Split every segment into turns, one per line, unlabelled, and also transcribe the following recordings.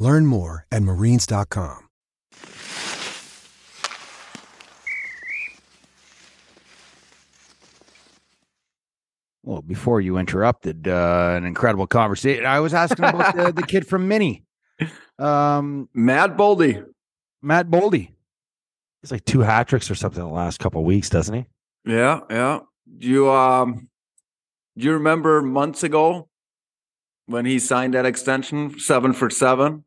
Learn more at marines.com.
Well, before you interrupted uh, an incredible conversation, I was asking about the, the kid from Mini, um,
Matt Boldy.
Matt Boldy.
He's like two hat tricks or something in the last couple of weeks, doesn't he?
Yeah, yeah. Do you um do you remember months ago when he signed that extension seven for seven?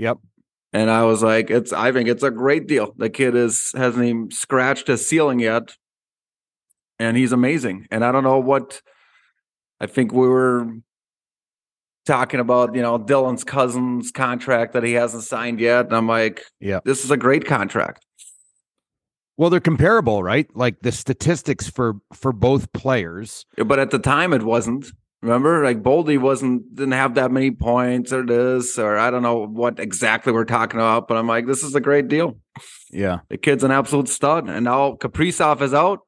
Yep.
And I was like, it's I think it's a great deal. The kid is hasn't even scratched his ceiling yet. And he's amazing. And I don't know what I think we were talking about, you know, Dylan's cousin's contract that he hasn't signed yet. And I'm like,
Yeah.
this is a great contract.
Well, they're comparable, right? Like the statistics for for both players.
But at the time, it wasn't. Remember, like Boldy wasn't didn't have that many points or this or I don't know what exactly we're talking about. But I'm like, this is a great deal.
Yeah.
The kid's an absolute stud, and now Kaprizov is out,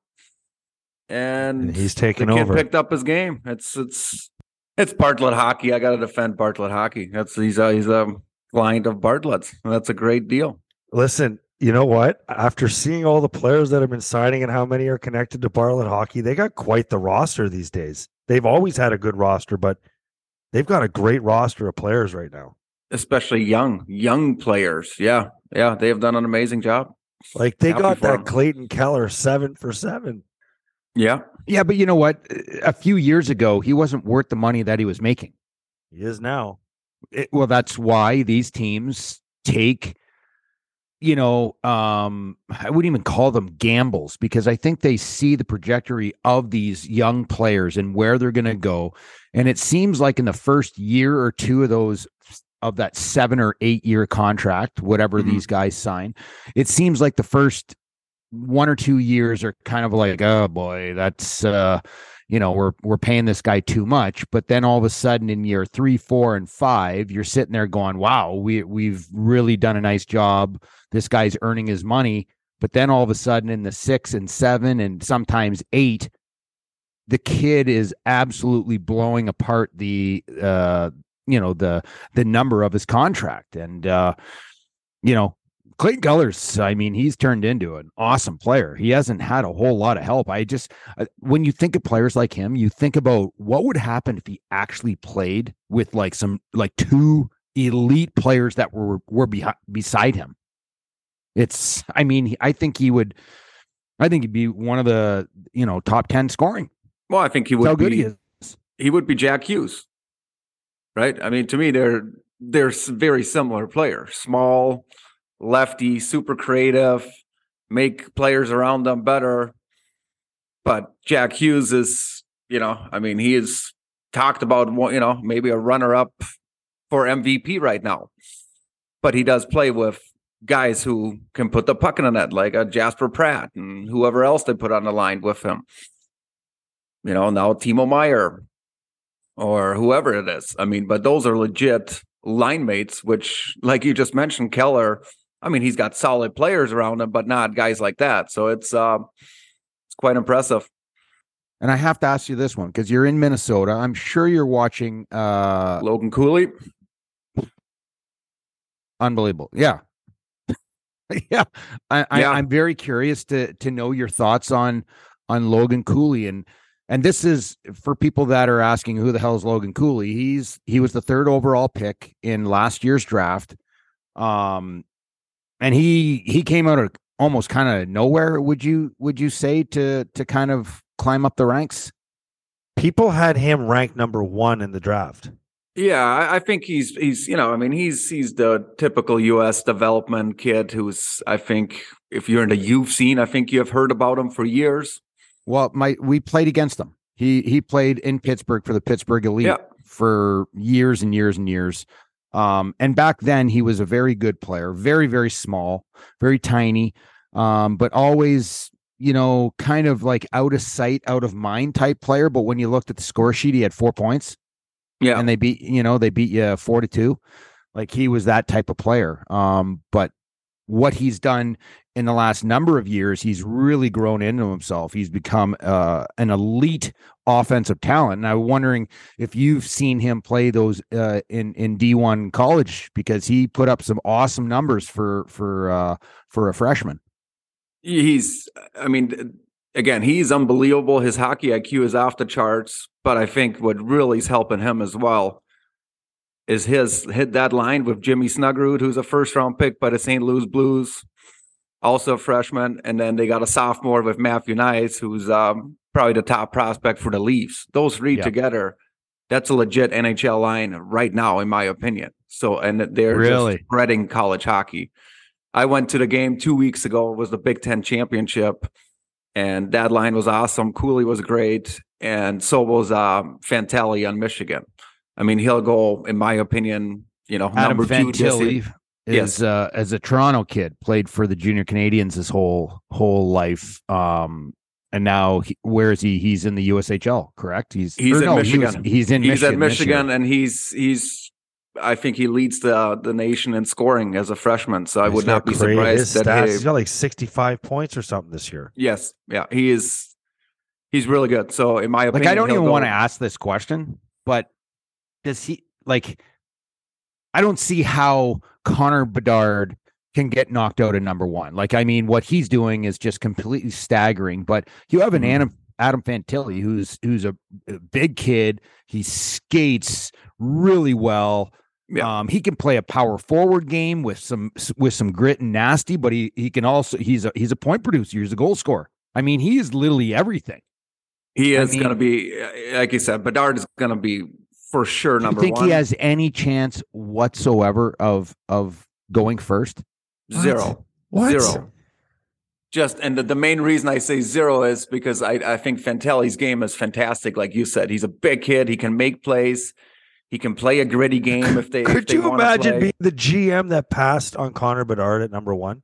and,
And he's
the
taking
kid
over.
picked up his game. It's it's it's Bartlett hockey. I got to defend Bartlett hockey. That's he's a, he's a client of Bartlett's. And that's a great deal.
Listen, you know what? After seeing all the players that have been signing and how many are connected to Bartlett hockey, they got quite the roster these days. They've always had a good roster, but they've got a great roster of players right now.
Especially young young players. Yeah, yeah, they have done an amazing job.
Like they
Happy
got
that
that
'em.
Clayton Keller seven for seven.
Yeah,
Yeah, but you know what? A few years ago, he wasn't worth the money that he was making.
He is now.
It- well, that's why these teams take, you know, um, I wouldn't even call them gambles because I think they see the trajectory of these young players and where they're going to go. And it seems like in the first year or two of those of that seven or eight year contract, whatever
Mhm.
these guys sign, it seems like the first one or two years are kind of like, oh boy, that's uh, you know, we're we're paying this guy too much. But then all of a sudden in year three, four, and five, you're sitting there going, Wow, we we've really done a nice job. This guy's earning his money. But then all of a sudden in the six and seven and sometimes eight, the kid is absolutely blowing apart the uh you know the the number of his contract. And uh, you know, Clayton Kellers, I mean, he's turned into an awesome player. He hasn't had a whole lot of help. I just, uh, when you think of players like him, you think about what would happen if he actually played with like some, like two elite players that were, were behind, beside him. It's, I mean, I think he would, I think he'd be one of the, you know, top 10 scoring.
well, I think he
That's
would
how good
be,
he is.
he would be Jack Hughes, right? I mean, to me, they're they're very similar players. Small, lefty, super creative, make players around them better. But Jack Hughes is, you know, I mean, he is talked about, you know, maybe a runner-up for MVP right now. But he does play with guys who can put the puck in the net, like a Jesper Bratt and whoever else they put on the line with him. You know, now Timo Meier, or whoever it is. I mean, but those are legit line mates, which, like you just mentioned, Keller. I mean, he's got solid players around him, but not guys like that. So it's uh, it's quite impressive.
And I have to ask you this one because you're in Minnesota. I'm sure you're watching uh
Logan Cooley,
unbelievable. Yeah. yeah. I, I
Yeah.
I'm very curious to to know your thoughts on on Logan Cooley and and this is for people that are asking who the hell is Logan Cooley. He's he was the third overall pick in last year's draft. Um and he he came out of almost kind of nowhere, would you would you say to to kind of climb up the ranks?
People had him ranked number one in the draft.
Yeah, I, I think he's he's you know I mean he's he's the typical U.S. development kid who's I think if you're in the youth scene I think you have heard about him for years.
Well, my we played against him. He he played in Pittsburgh for the Pittsburgh Elite
Yeah.
for years and years and years. Um, and back then he was a very good player, very, very small, very tiny, um, but always, you know, kind of like out of sight, out of mind type player. But when you looked at the score sheet, he had four points.
Yeah.
And they beat, you know, they beat you four to two. Like he was that type of player. Um, but what he's done in the last number of years, he's really grown into himself. He's become uh, an elite offensive talent. And I'm wondering if you've seen him play those uh, in in D1 college because he put up some awesome numbers for for uh, for a freshman.
He's, I mean, again, he's unbelievable. His hockey IQ is off the charts. But I think what really is helping him as well is his hit that line with Jimmy Snuggerud, who's a first round pick by the St. Louis Blues, also a freshman, and then they got a sophomore with Matthew Knies, who's um, probably the top prospect for the Leafs. Those three
Yeah.
together, that's a legit NHL line right now, in my opinion. So, and they're
Really?
just spreading college hockey. I went to the game two weeks ago. It was the Big Ten championship, and that line was awesome. Cooley was great, and so was um, Fantilli on Michigan. I mean, he'll go, in my opinion, you know,
Adam
number
Fantilli
year.
is
Yes.
uh, as a Toronto kid, played for the Junior Canadiens his whole whole life. Um, and now he, where is he? He's in the USHL, correct? He's
He's in
no, he was-
Michigan.
he's in
he's
Michigan
at
this.
Michigan, and he's he's. I think he leads the the nation in scoring as a freshman. So I
He's
would not be
great-
surprised
his
that
stats,
he,
he's got like 65 points or something this year.
yes, yeah, he is. He's really good. So in my opinion,
Like I don't even
go-
want to ask this question, but does he like? I don't see how Connor Bedard can get knocked out at number one. Like I mean, what he's doing is just completely staggering. But you have an
Mhm.
Adam Adam Fantilli who's who's a, a big kid. He skates really well.
Yeah.
Um, he can play a power forward game with some with some grit and nasty, but he he can also he's a he's a point producer. He's a goal scorer. I mean, he is literally everything.
He
I
is going to be, like you said, Bedard is going to be for sure
Do you
number
think
one.
he has any chance whatsoever of of going first?
zero.
What?
Zero. Just and the, the main reason I say zero is because I, I think Fantilli's game is fantastic. Like you said, he's a big kid. He can make plays. He can play a gritty game if they. if
Could
they
you imagine
play.
being the GM that passed on Connor Bedard at number one?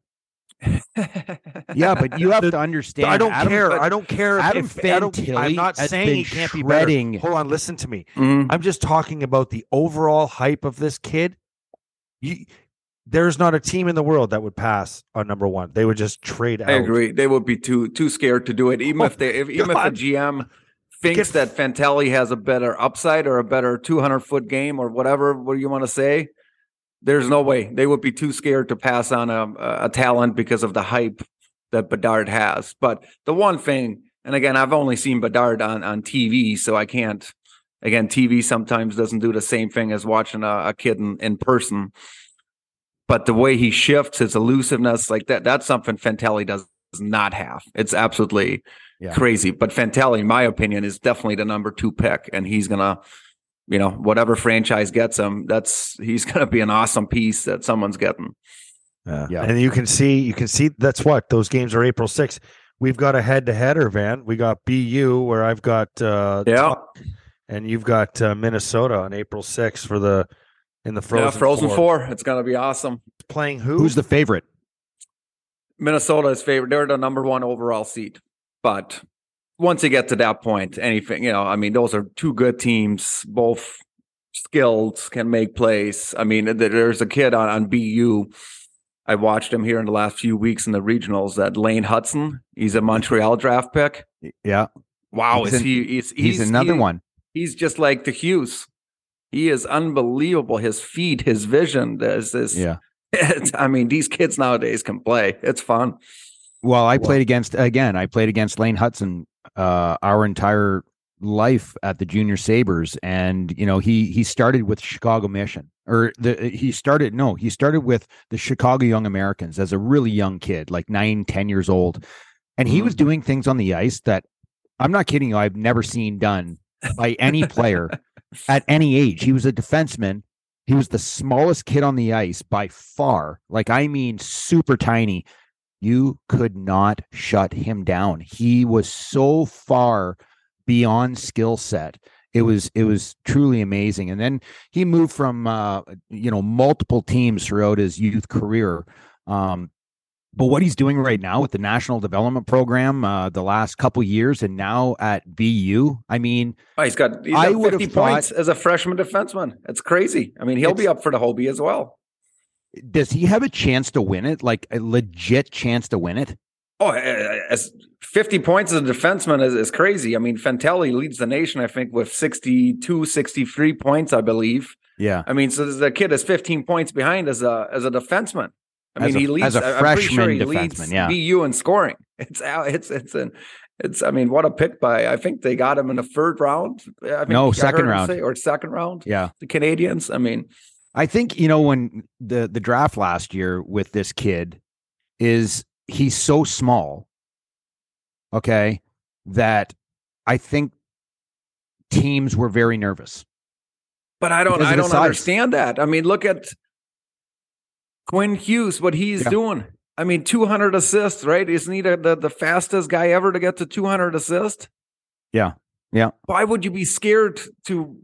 Yeah, but you have
The-
to understand.
I don't
Adam-
care. I don't care.
Adam
if, I don't,
Fantilli
I'm not
has
saying
been
he can't be
shredding-
better. Hold on, listen to me.
Mhm.
I'm just talking about the overall hype of this kid. You, there's not a team in the world that would pass on number one. They would just trade out.
I agree. They would be too too scared to do it, even
Oh,
if they if, even if the GM thinks
Get-
that Fantilli has a better upside or a better 200 foot game or whatever. What do you want to say? There's no way they would be too scared to pass on a a talent because of the hype that Bedard has. But the one thing, and again, I've only seen Bedard on on TV, so I can't. Again, TV sometimes doesn't do the same thing as watching a, a kid in, in person. But the way he shifts, his elusiveness, like that, that's something Fantilli does not have. It's absolutely
Yeah.
crazy. But Fantilli, in my opinion, is definitely the number two pick. And he's gonna, you know, whatever franchise gets him, that's he's gonna be an awesome piece that someone's getting.
Yeah.
Yeah.
And you can see, you can see that's what those games are April 6th. We've got a head to header, Van. We got BU where I've got uh
Yeah.
Tuck, and you've got uh, Minnesota on April 6th for the in the Frozen,
yeah, Frozen
Four.
Four. It's gonna be awesome.
Playing who?
Who's the favorite?
Minnesota is favorite. They're the number one overall seed. But once you get to that point, anything, you know, I mean, those are two good teams, both skilled, can make plays. I mean, there's a kid on, on BU. I watched him here in the last few weeks in the regionals. That Lane Hutson, he's a Montreal draft pick.
Yeah,
Wow,
He's
is
an-
he? He's,
he's, another
he-
one.
He's just like the Hughes. He is unbelievable. His feet, his vision. There's this.
Yeah.
It's, I mean, these kids nowadays can play. It's fun.
Well, I played against again. I played against Lane Hutson uh, our entire life at the Junior Sabres, and you know he he started with Chicago Mission, or the he started no, he started with the Chicago Young Americans as a really young kid, like nine, ten years old, and he was doing things on the ice that I'm not kidding you. I've never seen done by any player at any age. He was a defenseman. He was the smallest kid on the ice by far. Like I mean, super tiny you could not shut him down. He was so far beyond skill set. It was it was truly amazing. And then he moved from uh, you know multiple teams throughout his youth career. Um, but what he's doing right now with the national development program, uh, the last couple years, and now at BU, I mean,
Oh, he's got, he's
I
got
would
50
have thought-
points as a freshman defenseman. It's crazy. I mean, he'll be up for the Hobey as well.
Does he have a chance to win it? Like a legit chance to win it?
Oh, as 50 points as a defenseman is, is crazy. I mean, Fantilli leads the nation, I think, with 62, 63 points, I believe.
Yeah.
I mean, so the kid is 15 points behind as a as a defenseman. I
As
mean,
a-
he leads
as a
I- I'm pretty sure he leads
defenseman, yeah.
BU in scoring. It's out. It's it's an it's. I mean, what a pick by. I think they got him in the third round. I think
No, second round.
say, or second round.
Yeah.
The Canadiens. I mean,
I think you know when the the draft last year with this kid is he's so small, okay, that I think teams were very nervous.
but I don't. I don't understand that. I mean, look at Quinn Hughes. What he's
Yeah.
doing. I mean, 200 assists, right? Isn't he the, the, the fastest guy ever to get to 200 assists?
Yeah. Yeah.
Why would you be scared to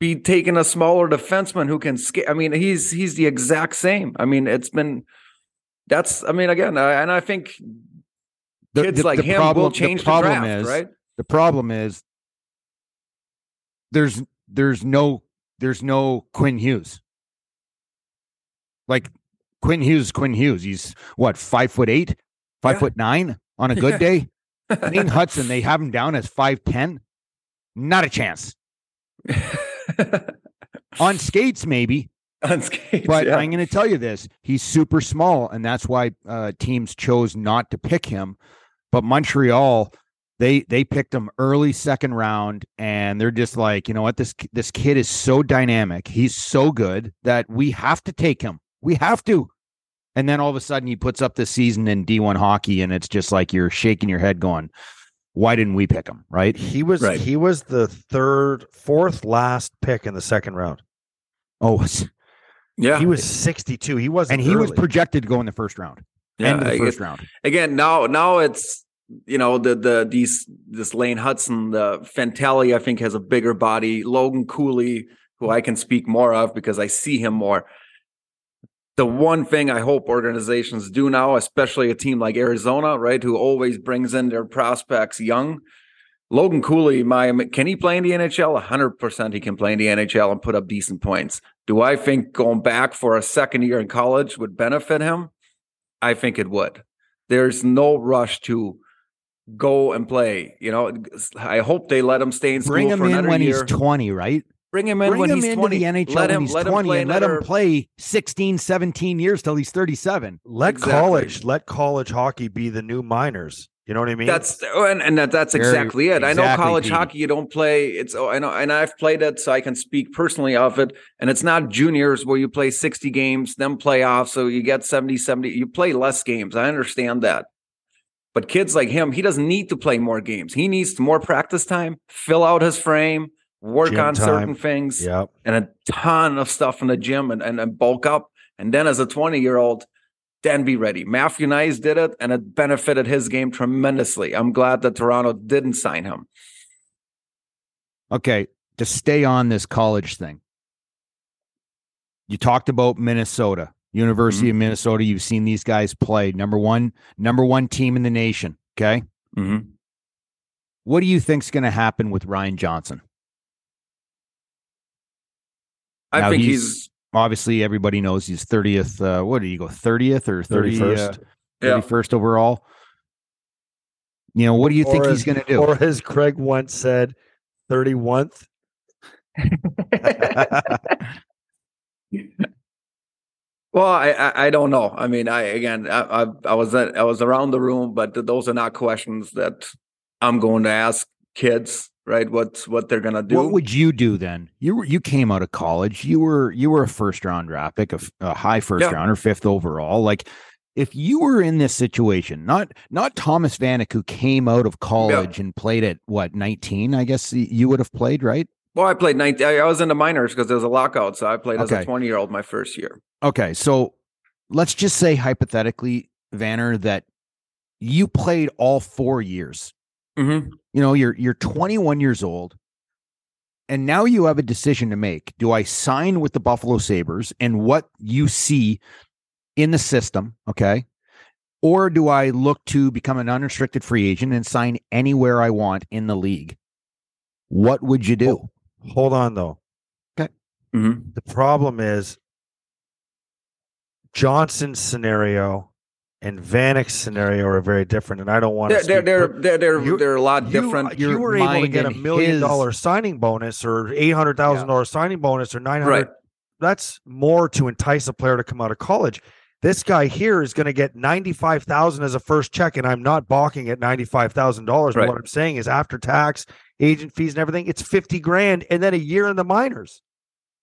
be taking a smaller defenseman who can scale? I mean, he's he's the exact same. I mean, it's been that's. I mean, again, I, and I think
The,
kids
the-
like
the
him
problem,
will change
the problem
the draft,
is
right?
the problem is there's there's no there's no Quinn Hughes. Like Quinn Hughes, Quinn Hughes. He's what five foot eight, five
Yeah.
foot nine on a good day. Nate Hutson, they have him down as five ten. Not a chance on skates, maybe.
On skates,
But
yeah.
I'm going to tell you this: he's super small, and that's why uh, teams chose not to pick him. But Montreal, they they picked him early second round, and they're just like, you know what this this kid is so dynamic, he's so good that we have to take him. We have to. And then all of a sudden, he puts up this season in D1 hockey, and it's just like you're shaking your head, going, "Why didn't we pick him?" Right?
He was
Right.
he was the third, fourth last pick in the second round.
Oh,
yeah,
He was 62. He wasn't
and he was projected to go in the first round,
yeah,
end of
I
the
guess-
first round.
again now now it's you know the the these this Lane Hutson the Fantilli I think has a bigger body Logan Cooley who I can speak more of because I see him more the one thing I hope organizations do now especially a team like Arizona right who always brings in their prospects young Logan Cooley my can he play in the NHL 100% he can play in the NHL and put up decent points do I think going back for a second year in college would benefit him I think it would there's no rush to go and play. You know, I hope they let him stay in school
Bring him
for
in when
year.
he's 20, right?
Bring him in
Bring
when
him
he's
into
20.
the NHL
let
when
him,
he's
let
20
him play
and let him play 16, 17 years till he's 37.
let
Exactly.
college let college hockey be the new minors. You know what I mean?
That's oh, and, and that, that's
Very-
exactly it. I know college
Petey.
hockey you don't play. It's oh, I know, and I've played it, so I can speak personally of it. And it's not juniors where you play 60 games, then playoffs, so you get 70, 70. You play less games. I understand that. But kids like him, he doesn't need to play more games. He needs more practice time, fill out his frame, work
Gym
on
time.
certain things.
yeah.
and a ton of stuff in the gym and, and, and bulk up. And then as a 20 year old, then be ready. Matthew Knies did it and it benefited his game tremendously. I'm glad that Toronto didn't sign him.
Okay, to stay on this college thing. You talked about Minnesota, University of Minnesota. You've seen these guys play. Number one, number one team in the nation. Okay.
Mm-hmm.
What do you think's going to happen with Ryan Johnson?
I
Now
think
he's-
he's,
Obviously, everybody knows he's 30th. Uh, what did you go? 30th or 30,
31st.
uh,
yeah.
31st overall? You know, what do you think
Or
he's going to do?
Or as Craig once said, 31th.
Well, I, I I don't know. I mean, I again, I I, I was at, I was around the room, but th- those are not questions that I'm going to ask kids, right? What what they're gonna do?
What would you do then? You were you came out of college. You were you were a first round draft pick, a high first
Yeah.
rounder, fifth overall. Like if you were in this situation, not not Thomas Vanek who came out of college and played at what nineteen, I guess you would have played, right?
well, I played 19. I was in the minors because there was a lockout, so I played as a 20 year old my first year.
Okay, so let's just say hypothetically, Vanner, that you played all four years.
Mm-hmm.
You know, you're you're 21 years old. and now you have a decision to make. Do I sign with the Buffalo Sabres and what you see in the system? Okay. Or do I look to become an unrestricted free agent and sign anywhere I want in the league? What would you do?
Hold on though.
Mhm.
The problem is Johnson's scenario and Vanek's scenario are very different, and I don't want
They're
to.
they're they're they're, they're,
You-
they're a lot
you,
different.
You
Your
were able to get a million
his-
dollar signing bonus or eight hundred thousand dollar signing bonus or nine hundred.
Right.
That's more to entice a player to come out of college. This guy here is going to get ninety five thousand as a first check, and I'm not balking at ninety five thousand dollars. But what I'm saying is, after tax, agent fees, and everything, it's fifty grand, and then a year in the minors.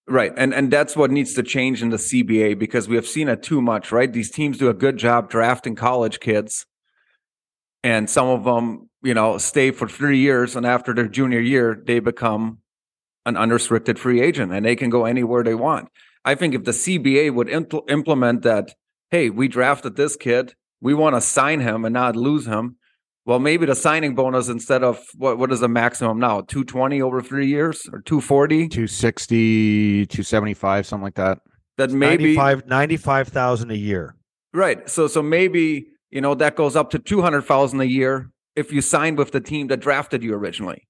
Right. And and that's what needs to change in the CBA because we have seen it too much, right? These teams do a good job drafting college kids. And some of them, you know, stay for three years and after their junior year, they become an unrestricted free agent and they can go anywhere they want. I think if the CBA would impl- implement that, hey, we drafted this kid, we want to sign him and not lose him. Well, maybe the signing bonus instead of what what is the maximum now? 220 over three years or 240?
260, 275, something like that.
That maybe
95 95,000 a year.
Right. So so maybe, you know, that goes up to 200,000 a year if you sign with the team that drafted you originally.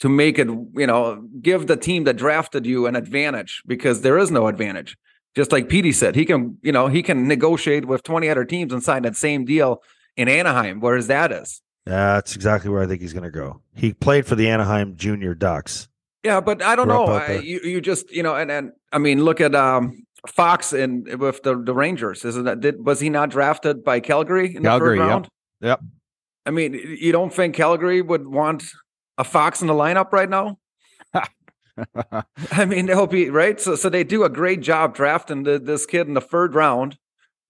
To make it, you know, give the team that drafted you an advantage because there is no advantage. Just like Petey said, he can, you know, he can negotiate with 20 other teams and sign that same deal in Anaheim, whereas that is.
That's exactly where I think he's going to go. He played for the Anaheim Junior Ducks.
Yeah, but I don't
We're
know. I, you you just you know, and and I mean, look at um Fox and with the the Rangers. Isn't that did was he not drafted by Calgary in the
Calgary,
third
yep.
round?
Yep.
I mean, you don't think Calgary would want a Fox in the lineup right now? I mean, they'll be right. So so they do a great job drafting the, this kid in the third round.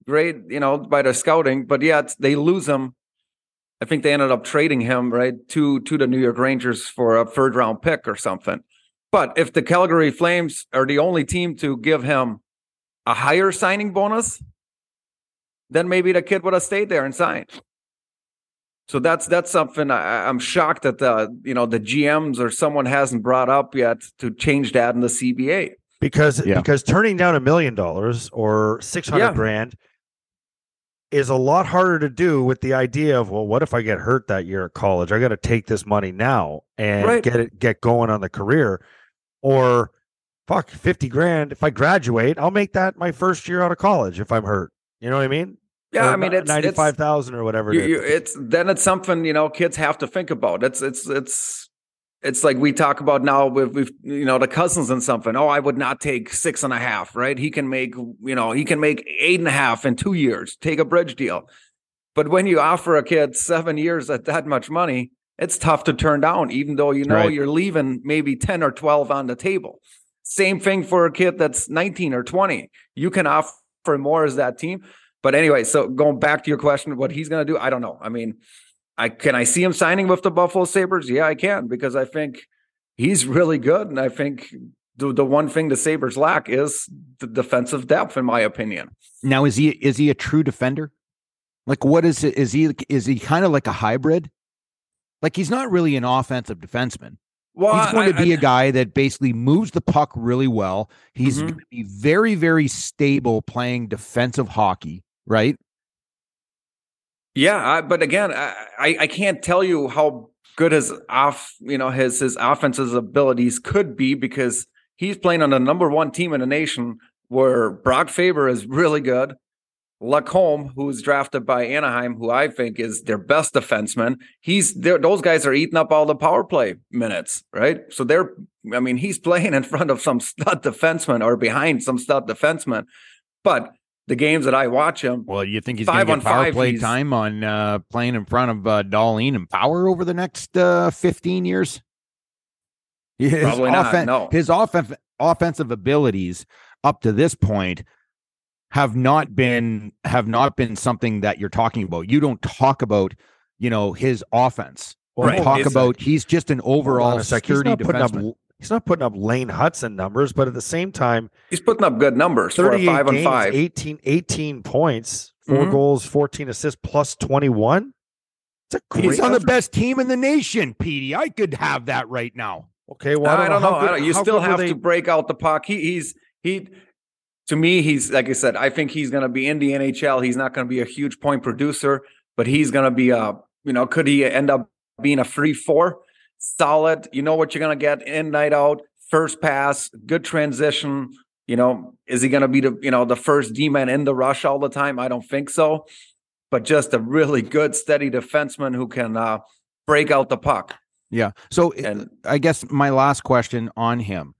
Great, you know, by their scouting, but yet they lose him. I think they ended up trading him right to to the New York Rangers for a third round pick or something. But if the Calgary Flames are the only team to give him a higher signing bonus, then maybe the kid would have stayed there and signed. So that's that's something I, I'm shocked that the you know the GMs or someone hasn't brought up yet to change that in the CBA.
because
Yeah.
because turning down a million dollars or 600
Yeah.
grand is a lot harder to do with the idea of well what if i get hurt that year at college i got to take this money now and
Right.
get it get going on the career or fuck 50 grand if i graduate i'll make that my first year out of college if i'm hurt you know what i mean
Yeah,
Or
I mean it's
95,000 or whatever it
you,
is.
it's then it's something you know kids have to think about. It's it's it's it's like we talk about now with with you know the Cozens and something. Oh, I would not take six and a half. Right? He can make you know he can make eight and a half in two years. Take a bridge deal. But when you offer a kid seven years at that much money, it's tough to turn down, even though you know
Right.
you're leaving maybe ten or twelve on the table. Same thing for a kid that's nineteen or twenty. You can offer more as that team. But anyway, so going back to your question, what he's going to do, I don't know. I mean, I can I see him signing with the Buffalo Sabres? Yeah, I can because I think he's really good, and I think the the one thing the Sabres lack is the defensive depth, in my opinion.
Now is he is he a true defender? Like what is it? Is he is he kind of like a hybrid? Like he's not really an offensive defenseman.
Well,
he's going
I-
to be
I-
a guy that basically moves the puck really well. He's
Mhm.
going to be very very stable playing defensive hockey, right?
Yeah, I, but again, I, I can't tell you how good his off, you know, his his offensive abilities could be because he's playing on the number one team in the nation where Brock Faber is really good. LaCombe, who's drafted by Anaheim, who I think is their best defenseman, he's those guys are eating up all the power play minutes, right? So they're, I mean, he's playing in front of some stud defenseman or behind some stud defenseman. But the games that I watch him,
Well, you think he's
Five
going to
on
get power
five,
play
he's-
time on uh, playing in front of uh, Dahlin and Power over the next uh, fifteen years? His
Probably not, no.
His offen- offensive abilities up to this point have not been have not been something that you're talking about. You don't talk about, you know, his offense. or
Right.
talk
It's-
about he's just an overall
security sec. He's
sturdy
not putting up
defenseman.
He's not putting up Lane Hutson numbers, but at the same time,
he's putting up good numbers for a
38
five on
games,
five.
18, 18 points, 4
Mhm.
goals, 14 assists, plus 21. It's a great
He's on the best team in the nation, Petey. I could have that right now.
Okay, well,
I don't, know. I don't, you still have
they...
to break out the puck. He, he's he. To me, he's like I said. I think he's going to be in the NHL. He's not going to be a huge point producer, but he's going to be a. You know, could he end up being a free four? Solid. You know what you're going to get in night out. First pass, good transition. You know, is he going to be the you know the first D man in the rush all the time? I don't think so. But just a really good, steady defenseman who can uh, break out the puck.
Yeah. So and, I guess my last question on him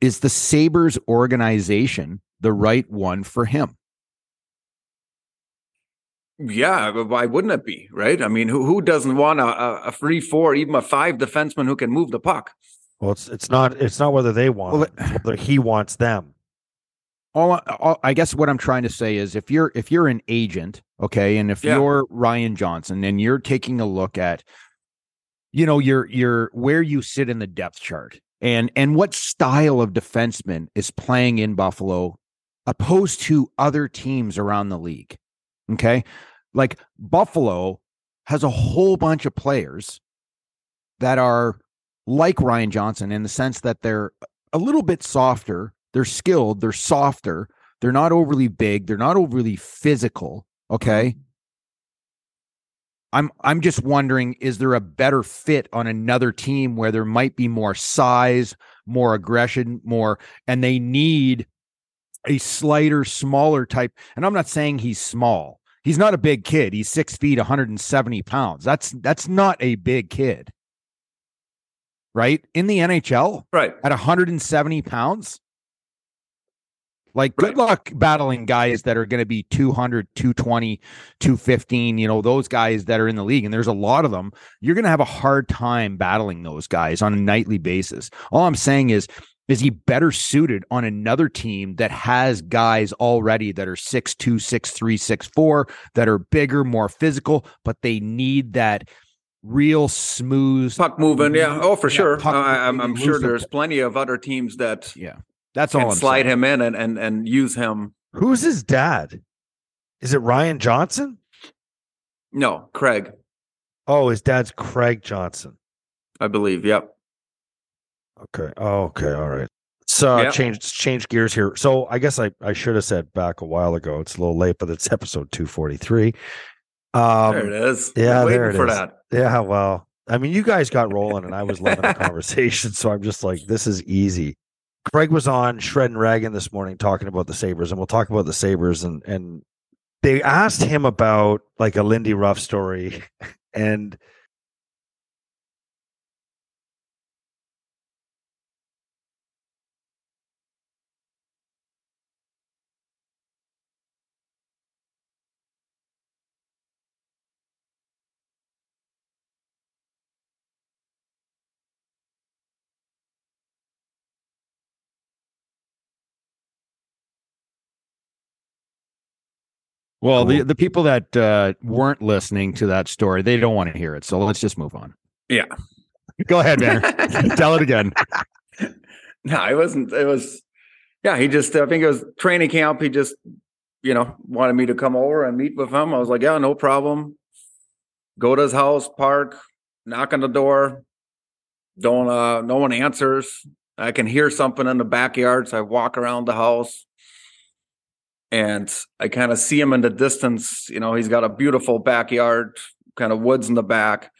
is the Sabres organization the right one for him?
Yeah, why wouldn't it be? Right? I mean, who who doesn't want a, a free four, even a five defenseman who can move the puck?
Well, it's it's not it's not whether they want, well, whether he wants them.
All, all, I guess what I'm trying to say is if you're if you're an agent, okay, and if yeah. you're Ryan Johnson and you're taking a look at you know your your where you sit in the depth chart and and what style of defenseman is playing in Buffalo opposed to other teams around the league. Okay? Like Buffalo has a whole bunch of players that are like Ryan Johnson in the sense that they're a little bit softer, they're skilled, they're softer, they're not overly big, they're not overly physical, okay? Mm-hmm. I'm I'm just wondering is there a better fit on another team where there might be more size, more aggression, more and they need a slighter, smaller type. And I'm not saying he's small. He's not a big kid. He's six feet, 170 pounds. That's that's not a big kid. Right? In the NHL,
right
at 170 pounds, like, good right. luck battling guys that are going to be 200, 220, 215, you know, those guys that are in the league. And there's a lot of them. You're going to have a hard time battling those guys on a nightly basis. All I'm saying is, is he better suited on another team that has guys already that are 6'2, 6'3, 6'4, that are bigger, more physical, but they need that real smooth
puck moving? Yeah. Oh, for yeah, sure. I, I'm, I'm sure there's plenty of other teams that
yeah that's all.
And slide saying. him in and, and and use him.
Who's his dad? Is it Ryan Johnson?
No, Craig.
Oh, his dad's Craig Johnson.
I believe. Yep.
Okay. Oh, okay. All right. So yep. change change gears here. So I guess I, I should have said back a while ago. It's a little late, but it's episode two forty three.
Um, there it is.
Yeah, there it for is. That. Yeah. Well, I mean, you guys got rolling, and I was loving the conversation. So I'm just like, this is easy. Craig was on Shredd and Ragan this morning talking about the Sabres, and we'll talk about the Sabres. And and they asked him about like a Lindy Ruff story, and
Well, cool. the the people that uh, weren't listening to that story, they don't want to hear it. So let's just move on.
Yeah.
Go ahead, man. Tell it again.
No, it wasn't. It was. Yeah, he just. I think it was training camp. He just, you know, wanted me to come over and meet with him. I was like, yeah, no problem. Go to his house, park, knock on the door. Don't. uh No one answers. I can hear something in the backyard, so I walk around the house and I kind of see him in the distance. You know, he's got a beautiful backyard, kind of woods in the back.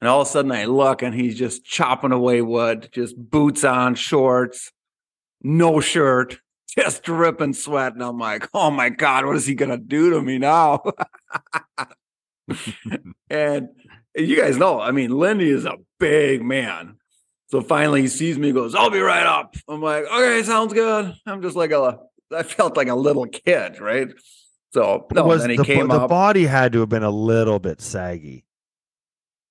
And all of a sudden I look and he's just chopping away wood, just boots on, shorts, no shirt, just dripping sweat. And I'm like, oh my God, what is he going to do to me now? and you guys know, I mean, Lindy is a big man. So finally he sees me, goes, I'll be right up. I'm like, okay, sounds good. I'm just like a I felt like a little kid, right? So no, was then he
the,
came
the
up.
body had to have been a little bit saggy.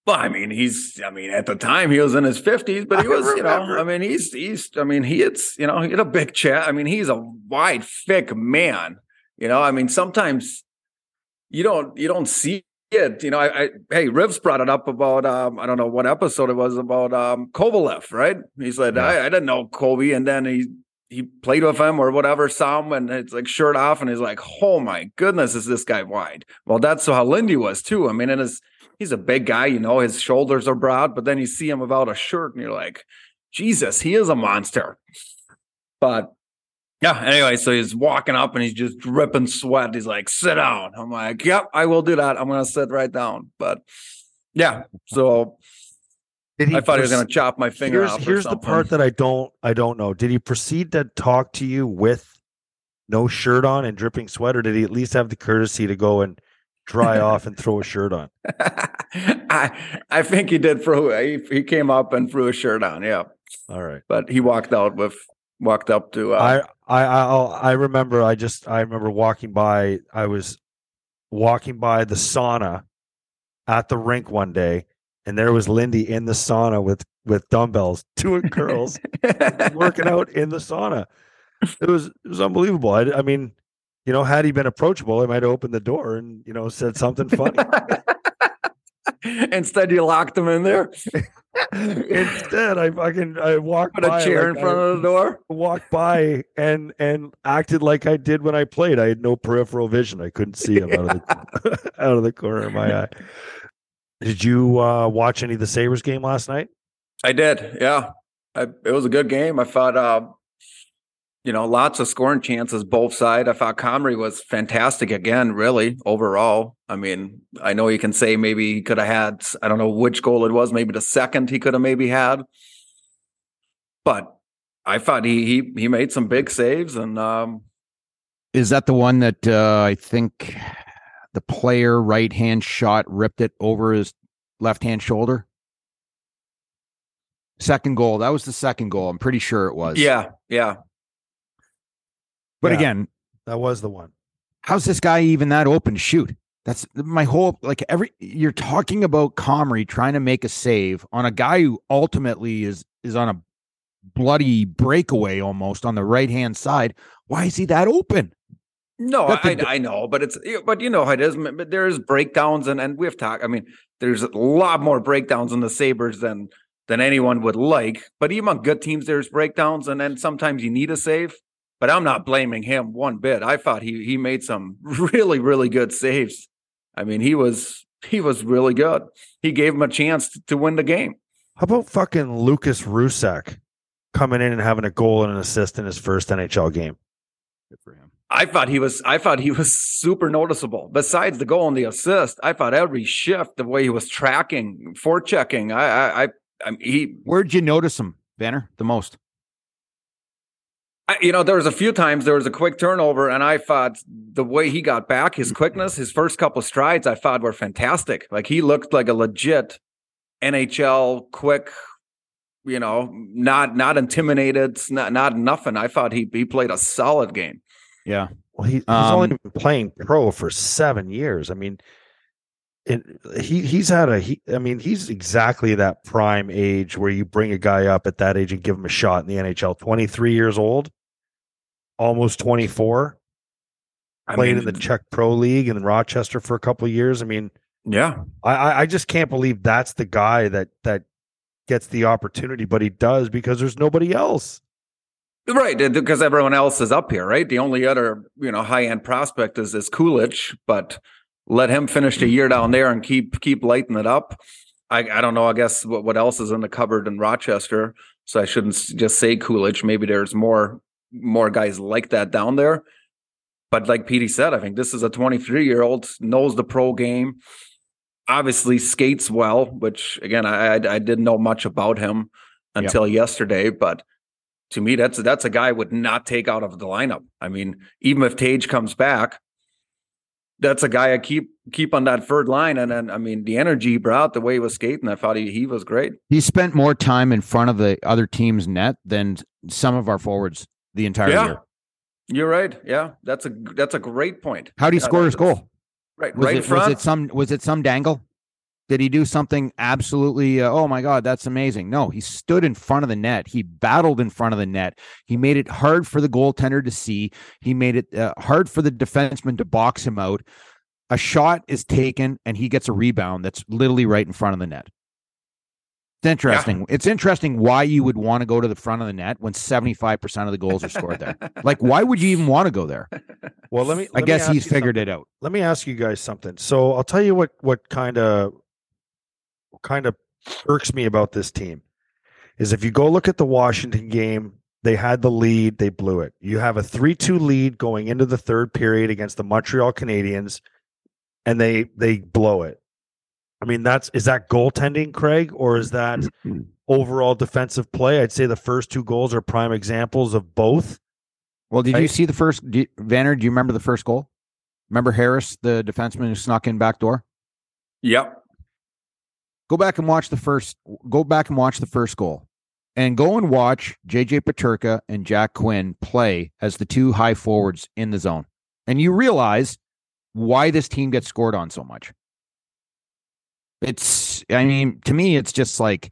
Well, I mean, he's. I mean, at the time he was in his fifties, but he was. You know, I mean, he's. He's. I mean, he. It's. You know, he had a big chest. I mean, he's a wide, thick man. You know, I mean, sometimes you don't. You don't see it. You know, I. I hey, Rivs brought it up about. Um, I don't know what episode it was about. Um, Kovalev, right? He said, yeah. I, I didn't know Kobe, and then he he played with him or whatever, him and it's like shirt off, and he's like, "Oh my goodness, is this guy wide?" Well, that's how Lindy was too. I mean, and his he's a big guy, you know, his shoulders are broad, but then you see him without a shirt, and you're like, Jesus, he is a monster. But yeah, anyway, so he's walking up and he's just dripping sweat. He's like, sit down. I'm like, yep, I will do that. I'm gonna sit right down. But yeah, so
Did
I thought he was gonna chop my finger
Here's,
off. or
here's the part that I don't I don't know. Did he proceed to talk to you with no shirt on and dripping sweat, or did he at least have the courtesy to go and dry off and throw a shirt on?
I I think he did throw he, he came up and threw a shirt on, yeah.
All right.
But he walked out with walked up to uh,
I I I'll, I remember I just I remember walking by I was walking by the sauna at the rink one day and there was Lindy in the sauna with with dumbbells doing curls working out in the sauna. It was it was unbelievable. I, I mean, you know, had he been approachable, I might have opened the door and you know said something funny.
Instead, you locked him in there.
Instead, I fucking I walked
Put a
by
chair
like
in front
I,
of the door.
walked by and and acted like I did when I played. I had no peripheral vision. I couldn't see him out of the out of the corner of my eye. Did you uh, watch any of the Sabres game last night?
I did, yeah. I, it was a good game. I thought, uh, you know, lots of scoring chances both sides. I thought Comrie was fantastic again, really overall. I mean, I know you can say maybe he could have had, I don't know which goal it was, maybe the second he could have maybe had, but I thought he he he made some big saves and um,
Is that the one that uh, I think the player right hand shot ripped it over his left hand shoulder? Second goal. That was the second goal. I'm pretty sure it was.
yeah, yeah.
But
Yeah.
again,
That was the one.
how's this guy even that open to shoot? That's my whole like every you're talking about Comrie trying to make a save on a guy who ultimately is is on a bloody breakaway almost on the right hand side. Why is he that open?
No, I,
the-
I know, but it's but you know how it is. But there's breakdowns, and and we've talked. I mean, there's a lot more breakdowns in the Sabres than than anyone would like. But even on good teams, there's breakdowns, and then sometimes you need a save. But I'm not blaming him one bit. I thought he he made some really really good saves. I mean, he was he was really good. He gave him a chance to win the game.
How about fucking Lukas Rousek coming in and having a goal and an assist in his first NHL game?
Good for him.
I thought he was I thought he was super noticeable. Besides the goal and the assist, I thought every shift, the way he was tracking, forechecking, I I I, I he
Where'd you notice him, Vanner, the most?
I, you know, there was a few times there was a quick turnover, and I thought the way he got back, his quickness, his first couple strides, I thought were fantastic. Like he looked like a legit NHL quick, you know, not not intimidated, not not nothing. I thought he he played a solid game.
Yeah.
Well, he, he's only
Um,
been playing pro for seven years. I mean, it, he he's had a he. I mean, he's exactly that prime age where you bring a guy up at that age and give him a shot in the NHL. Twenty three years old, almost twenty four. Played
mean,
in the Czech Pro League in Rochester for a couple of years. I mean,
yeah,
I- I I just can't believe that's the guy that that gets the opportunity, but he does because there's nobody else.
Right, because everyone else is up here, right? The only other, you know, high end prospect is is Kulich, but let him finish the year down there and keep keep lighting it up. I I don't know. I guess what what else is in the cupboard in Rochester, so I shouldn't just say Kulich. Maybe there's more more guys like that down there. But like Petey said, I think this is a 23 year old knows the pro game. Obviously skates well, which again I I, I didn't know much about him until yesterday, but to me, that's that's a guy I would not take out of the lineup. I mean, even if Tage comes back, that's a guy I keep keep on that third line. And then I mean, the energy he brought, the way he was skating, I thought he he was great.
He spent more time in front of the other team's net than some of our forwards the entire
Yeah.
year.
You're right. Yeah, that's a that's a great point.
How'd he
Yeah,
score his goal?
Right,
Was
right
it,
front.
was it some was it some dangle? Did he do something absolutely? Uh, oh my God, that's amazing! No, he stood in front of the net. He battled in front of the net. He made it hard for the goaltender to see. He made it uh, hard for the defenseman to box him out. A shot is taken, and he gets a rebound that's literally right in front of the net. It's interesting. It's interesting why you would want to go to the front of the net when seventy five percent of the goals are scored there. Like, why would you even want to go there?
Well, let me.
I
let me
guess he's figured
something.
it out.
let me ask you guys something. So I'll tell you what what kind of kind of irks me about this team is if you go look at the Washington game, they had the lead, they blew it. You have a 3 2 lead going into the third period against the Montreal Canadiens, and they they blow it. I mean, that's is that goaltending, Craig, or is that overall defensive play? I'd say the first two goals are prime examples of both.
Well, did
Right.
you see the first do you, Vanner? Do you remember the first goal? Remember Harris, the defenseman who snuck in back door?
Yep.
Go back and watch the first. Go back and watch the first goal, and go and watch JJ Peterka and Jack Quinn play as the two high forwards in the zone, and you realize why this team gets scored on so much. It's, I mean, to me, it's just like,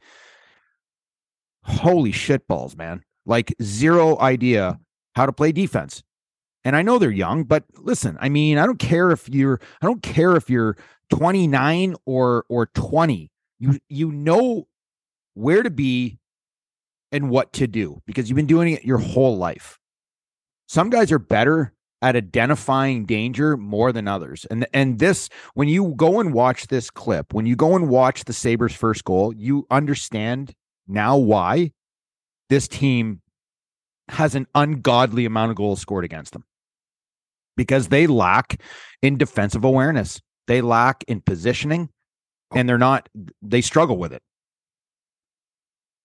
holy shitballs, man! Like zero idea how to play defense. And I know they're young, but listen, I mean, I don't care if you're I don't care if you're 29 or or 20. You you know where to be and what to do because you've been doing it your whole life. Some guys are better at identifying danger more than others. And and this when you go and watch this clip, when you go and watch the Sabres first goal, you understand now why this team has an ungodly amount of goals scored against them because they lack in defensive awareness. They lack in positioning and they're not, they struggle with it.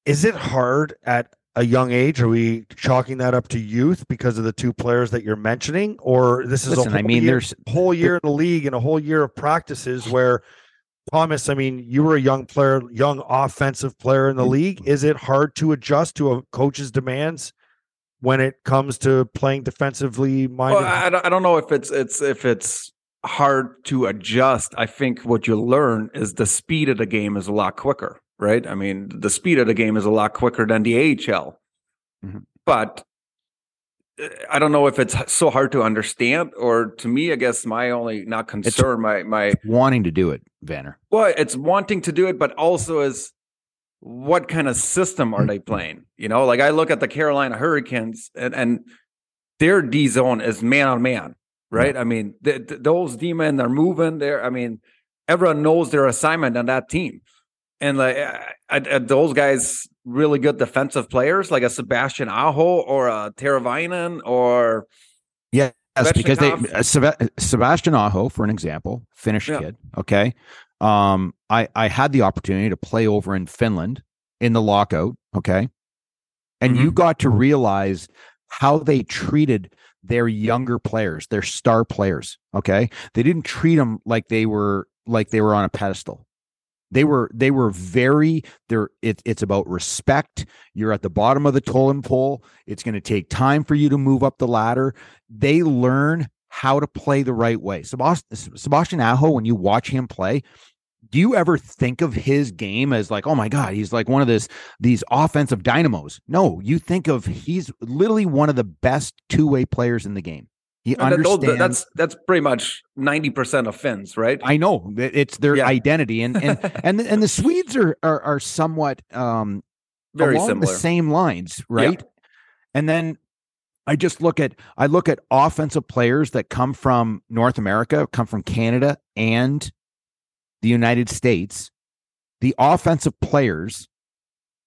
Is it hard at a young age? Are we chalking that up to youth because of the two players that you're mentioning, or this is
Listen,
a
I
whole
mean,
year,
there's
whole year in the league and a whole year of practices where Thomas, I mean, you were a young player, young offensive player in the mm-hmm. league. Is it hard to adjust to a coach's demands when it comes to playing defensively minded?
Well, I, I don't know if it's it's if it's hard to adjust. I think what you learn is the speed of the game is a lot quicker, right? I mean, the speed of the game is a lot quicker than the AHL.
Mhm.
But uh, I don't know if it's so hard to understand, or to me, I guess my only not concern, my my
wanting to do it, Vanner.
well, it's wanting to do it, but also is what kind of system are they playing? You know, like I look at the Carolina Hurricanes and, and their D zone is man on man, right? I mean, th- th- those demons are moving there. I mean, everyone knows their assignment on that team. And like I, I, I- those guys, really good defensive players, like a Sebastian Aho or a Teravainen or yeah,
Yes, because they uh, Seb- Sebastian Aho, for an example, Finnish
Yeah.
kid. Okay, um, I I had the opportunity to play over in Finland in the lockout. Okay, and you got to realize how they treated their younger players, their star players. Okay, they didn't treat them like they were like they were on a pedestal. They were they were very they're it, it's about respect. You're at the bottom of the totem pole. It's going to take time for you to move up the ladder. They learn how to play the right way. Sebastian Aho, when you watch him play, do you ever think of his game as like, oh my God, he's like one of this these offensive dynamos? No, you think of he's literally one of the best two way players in the game. He
that-
understands.
that's that's pretty much 90% of Finns, right?
I know it's their
Yeah.
identity, and and and the, and the Swedes are are, are somewhat um,
Very
along
similar.
the same lines, right? And then I just look at I look at offensive players that come from North America, come from Canada and the United States. The offensive players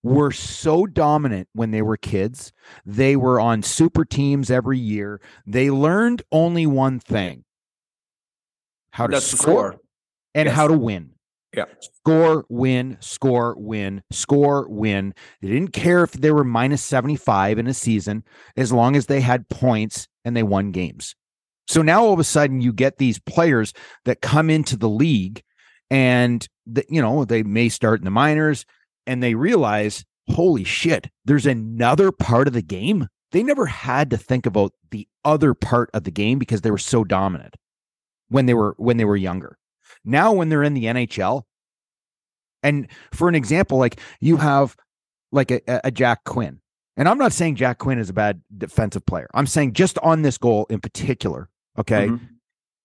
were so dominant when they were kids. They were on super teams every year. They learned only one thing. How to
That's
score,
score.
and
Yes.
how to win.
Yeah.
Score, win, score, win, score, win. They didn't care if they were minus 75 in a season as long as they had points and they won games. So now all of a sudden you get these players that come into the league and the, you know, they may start in the minors and they realize, holy shit, there's another part of the game. They never had to think about the other part of the game because they were so dominant when they were when they were younger. Now when they're in the NHL, and for an example, like you have like a, a Jack Quinn. And I'm not saying Jack Quinn is a bad defensive player. I'm saying just on this goal in particular, okay,
Mhm.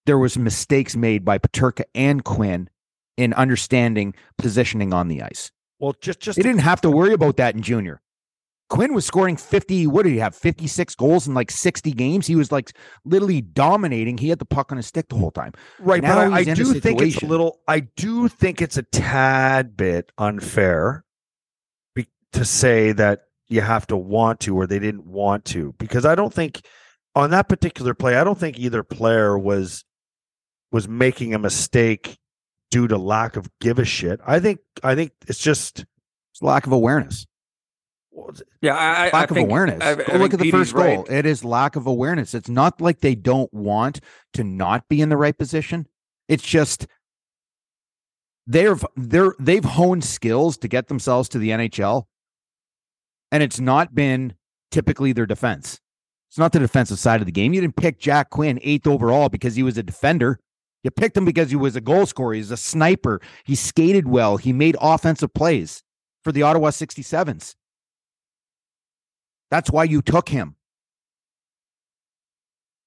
there was mistakes made by Peterka and Quinn in understanding positioning on the ice.
well, just just
They didn't have to worry about that in junior. Quinn was scoring 50, what did he have? 56 goals in like 60 games. He was like literally dominating. He had the puck on his stick the whole time.
Right,
Now
but I, I
he's in a
do think it's a little. I do think it's a tad bit unfair. Be, to say that you have to want to or they didn't want to because I don't think on that particular play, I don't think either player was was making a mistake due to lack of give a shit. I think I think it's just
it's lack of awareness.
Yeah, I,
lack
I
of
think,
awareness.
I, I
Go look at the
Petey's
first goal.
right.
It is lack of awareness. It's not like they don't want to not be in the right position. It's just they're they're they've honed skills to get themselves to the NHL, and it's not been typically their defense. It's not the defensive side of the game. You didn't pick Jack Quinn eighth overall because he was a defender. You picked him because he was a goal scorer. He's a sniper. He skated well. He made offensive plays for the Ottawa 67s. That's why you took him.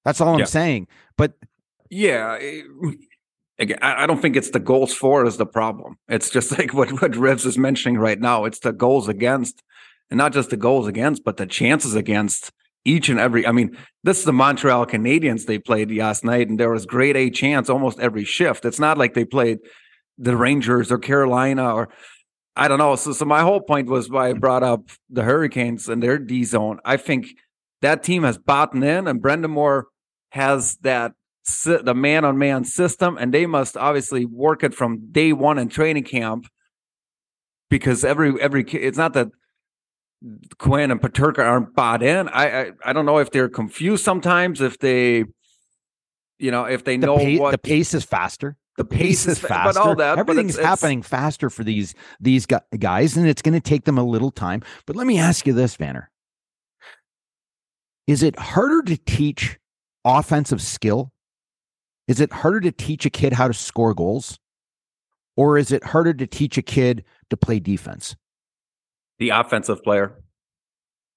That's all I'm
Yeah.
saying. But
Yeah. it- Again, I I don't think it's the goals for is the problem. It's just like what, what Rivs is mentioning right now. It's the goals against, and not just the goals against, but the chances against each and every. I mean, this is the Montreal Canadiens they played last night, and there was grade A chance almost every shift. It's not like they played the Rangers or Carolina or I don't know. So, so my whole point was why I brought up the Hurricanes and their D zone. I think that team has bought in, and Brind'Amour has that the man on man system, and they must obviously work it from day one in training camp because every every it's not that Quinn and Peterka aren't bought in. I, I I don't know if they're confused sometimes, if they, you know, if they
the,
know what
the pace is faster.
the
Pace is
fa-
faster.
but all that,
Everything's
it's- it's-
happening faster for these these guys, and it's going to take them a little time. But let me ask you this, Vanner: Is it harder to teach offensive skill? Is it harder to teach a kid how to score goals, or is it harder to teach a kid to play defense?
The offensive player.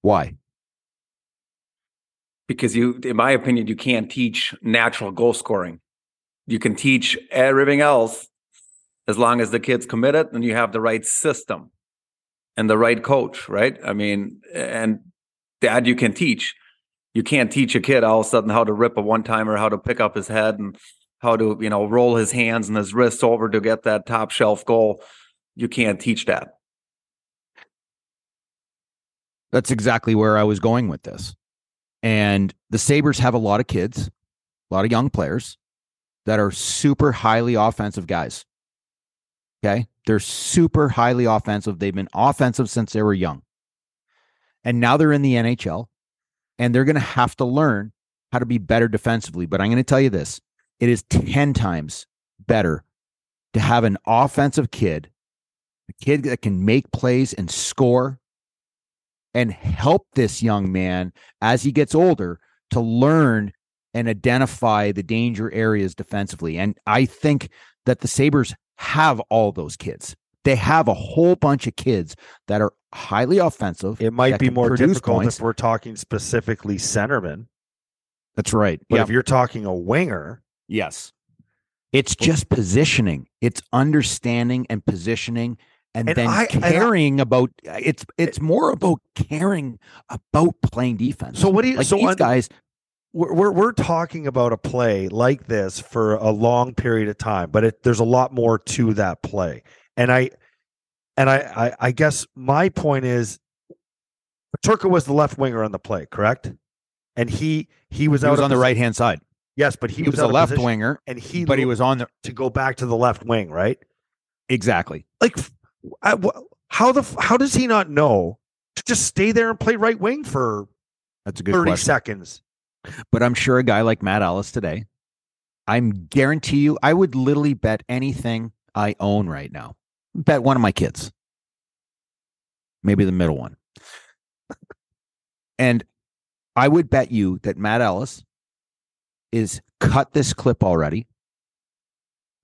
Why?
because you in my opinion you can't teach natural goal scoring. You can teach everything else as long as the kid's committed and you have the right system and the right coach right? I mean and dad, you can teach. You can't teach a kid all of a sudden how to rip a one timer how to pick up his head and how to you know roll his hands and his wrists over to get that top shelf goal. You can't teach that
That's exactly where I was going with this. And the Sabres have a lot of kids, a lot of young players that are super highly offensive guys. Okay. They're super highly offensive. They've been offensive since they were young. And now they're in the NHL and they're going to have to learn how to be better defensively. But I'm going to tell you this it is 10 times better to have an offensive kid, a kid that can make plays and score and help this young man as he gets older to learn and identify the danger areas defensively. And I think that the Sabres have all those kids. They have a whole bunch of kids that are highly offensive.
it might be more difficult
points.
if we're talking specifically centerman.
That's right.
But
yeah.
if you're talking a winger,
Yes. It's just positioning. It's understanding and positioning and,
And
then
I- and I-
caring about it's eh it's more about caring about playing defense.
So what do you-
like
so
these
on-
guys
we're, we're we're talking about a play like this for a long period of time, but it, there's a lot more to that play. And I and I, I I guess my point is Turka was the left winger on the play, correct? And he he was
he
out
was on the right hand side.
Yes, but he,
He, was, a left winger,
and he
but he was on the
to go back to the left wing, right?
exactly.
Like I, how the how does he not know to just stay there and play right wing for
That's a good
30
question.
seconds?
But I'm sure a guy like Matt Ellis today, I'm guarantee you, I would literally bet anything I own right now. Bet one of my kids. Maybe the middle one. and I would bet you that Matt Ellis is cut this clip already.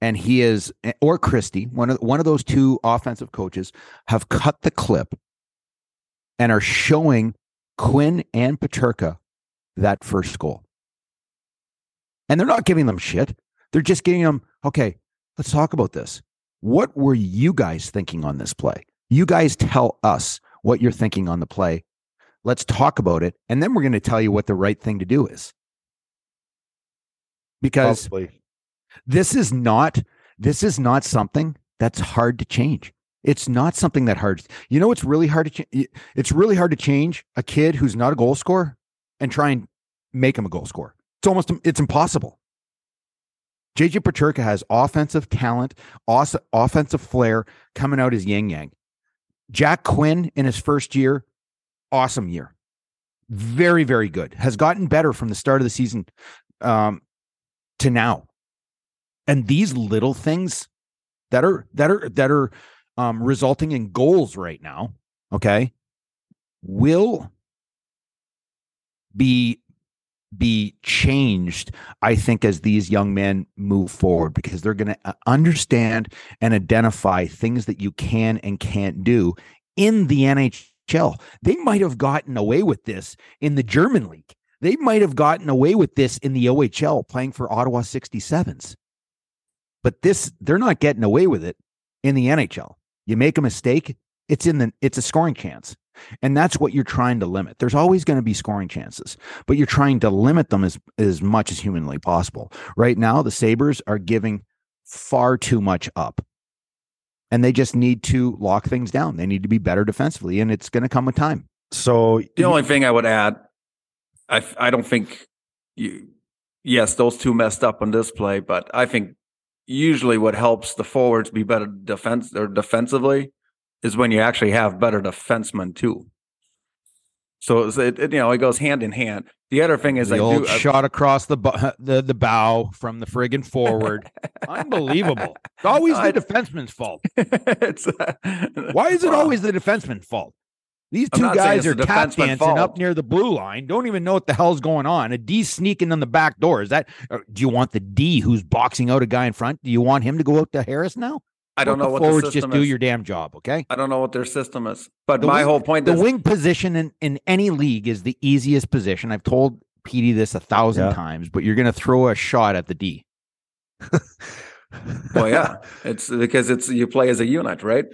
And he is, or Christie, one of one of those two offensive coaches, have cut the clip and are showing Quinn and Peterka that first goal. And they're not giving them shit. They're just giving them, okay, let's talk about this. What were you guys thinking on this play? You guys tell us what you're thinking on the play. Let's talk about it. And then we're going to tell you what the right thing to do is. Because
Probably.
This is not this is not something that's hard to change. It's not something that hard. You know, it's really hard to. Ch- it's really hard to change a kid who's not a goal scorer and try and make him a goal scorer. It's almost it's impossible. JJ Peterka has offensive talent, awesome, offensive flair coming out as yin yang. Jack Quinn in his first year, awesome year. Very, very good. Has gotten better from the start of the season um, to now. And these little things that are that are that are um, resulting in goals right now, okay, will be be changed, I think, as these young men move forward because they're going to uh, understand and identify things that you can and can't do in the NHL. They might have gotten away with this in the German league. They might have gotten away with this in the OHL playing for Ottawa 67s. But this, they're not getting away with it in the NHL. You make a mistake, it's in the it's a scoring chance. And that's what you're trying to limit. There's always going to be scoring chances, but you're trying to limit them as, as much as humanly possible. Right now, the Sabres are giving far too much up. And they just need to lock things down. They need to be better defensively, and it's going to come with time.
So
the only thing I would add, I I don't think you. Yes, those two messed up on this play, but I think usually what helps the forwards be better defense or defensively is when you actually have better defensemen too. So it, it, you know it goes hand in hand. The other thing is
the
I
old
do I-
shot across the the the bow from the friggin' forward. Unbelievable. It's always
I-
the defenseman's fault.
it's, uh,
Why is it always the defenseman's fault? These two guys are
the
tap
defenseman's
dancing up near the blue line. Don't even know what the hell's going on. A D sneaking in the back door. Is that? Uh, do you want the D who's boxing out a guy in front? Do you want him to go out to Harris now?
I don't
Let
know
the
what
forwards
the
just
system
do your damn job. Okay.
I don't know what their system is. But
The
my
wing-
whole point
The
is
wing position in, in any league is the easiest position. I've told Petey this a thousand
Yeah.
times, but you're going to throw a shot at the D.
well, yeah, it's because it's you play as a unit, right?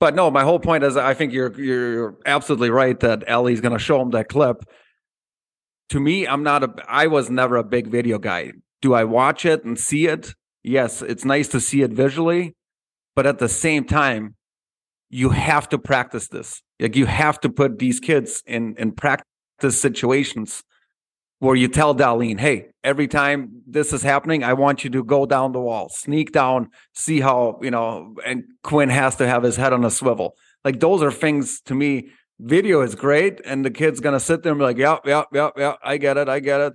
But no, my whole point is I think you're you're absolutely right that Ellie's going to show him that clip. To me, I'm not a. I was never a big video guy. Do I watch it and see it? Yes, it's nice to see it visually, but at the same time, you have to practice this. Like you have to put these kids in in practice situations where you tell Dahlin, hey, every time this is happening, I want you to go down the wall, sneak down, see how, you know, and Quinn has to have his head on a swivel. Like those are things to me. Video is great, and the kid's gonna sit there and be like, yeah, yeah, yeah, yeah, I get it, I get it.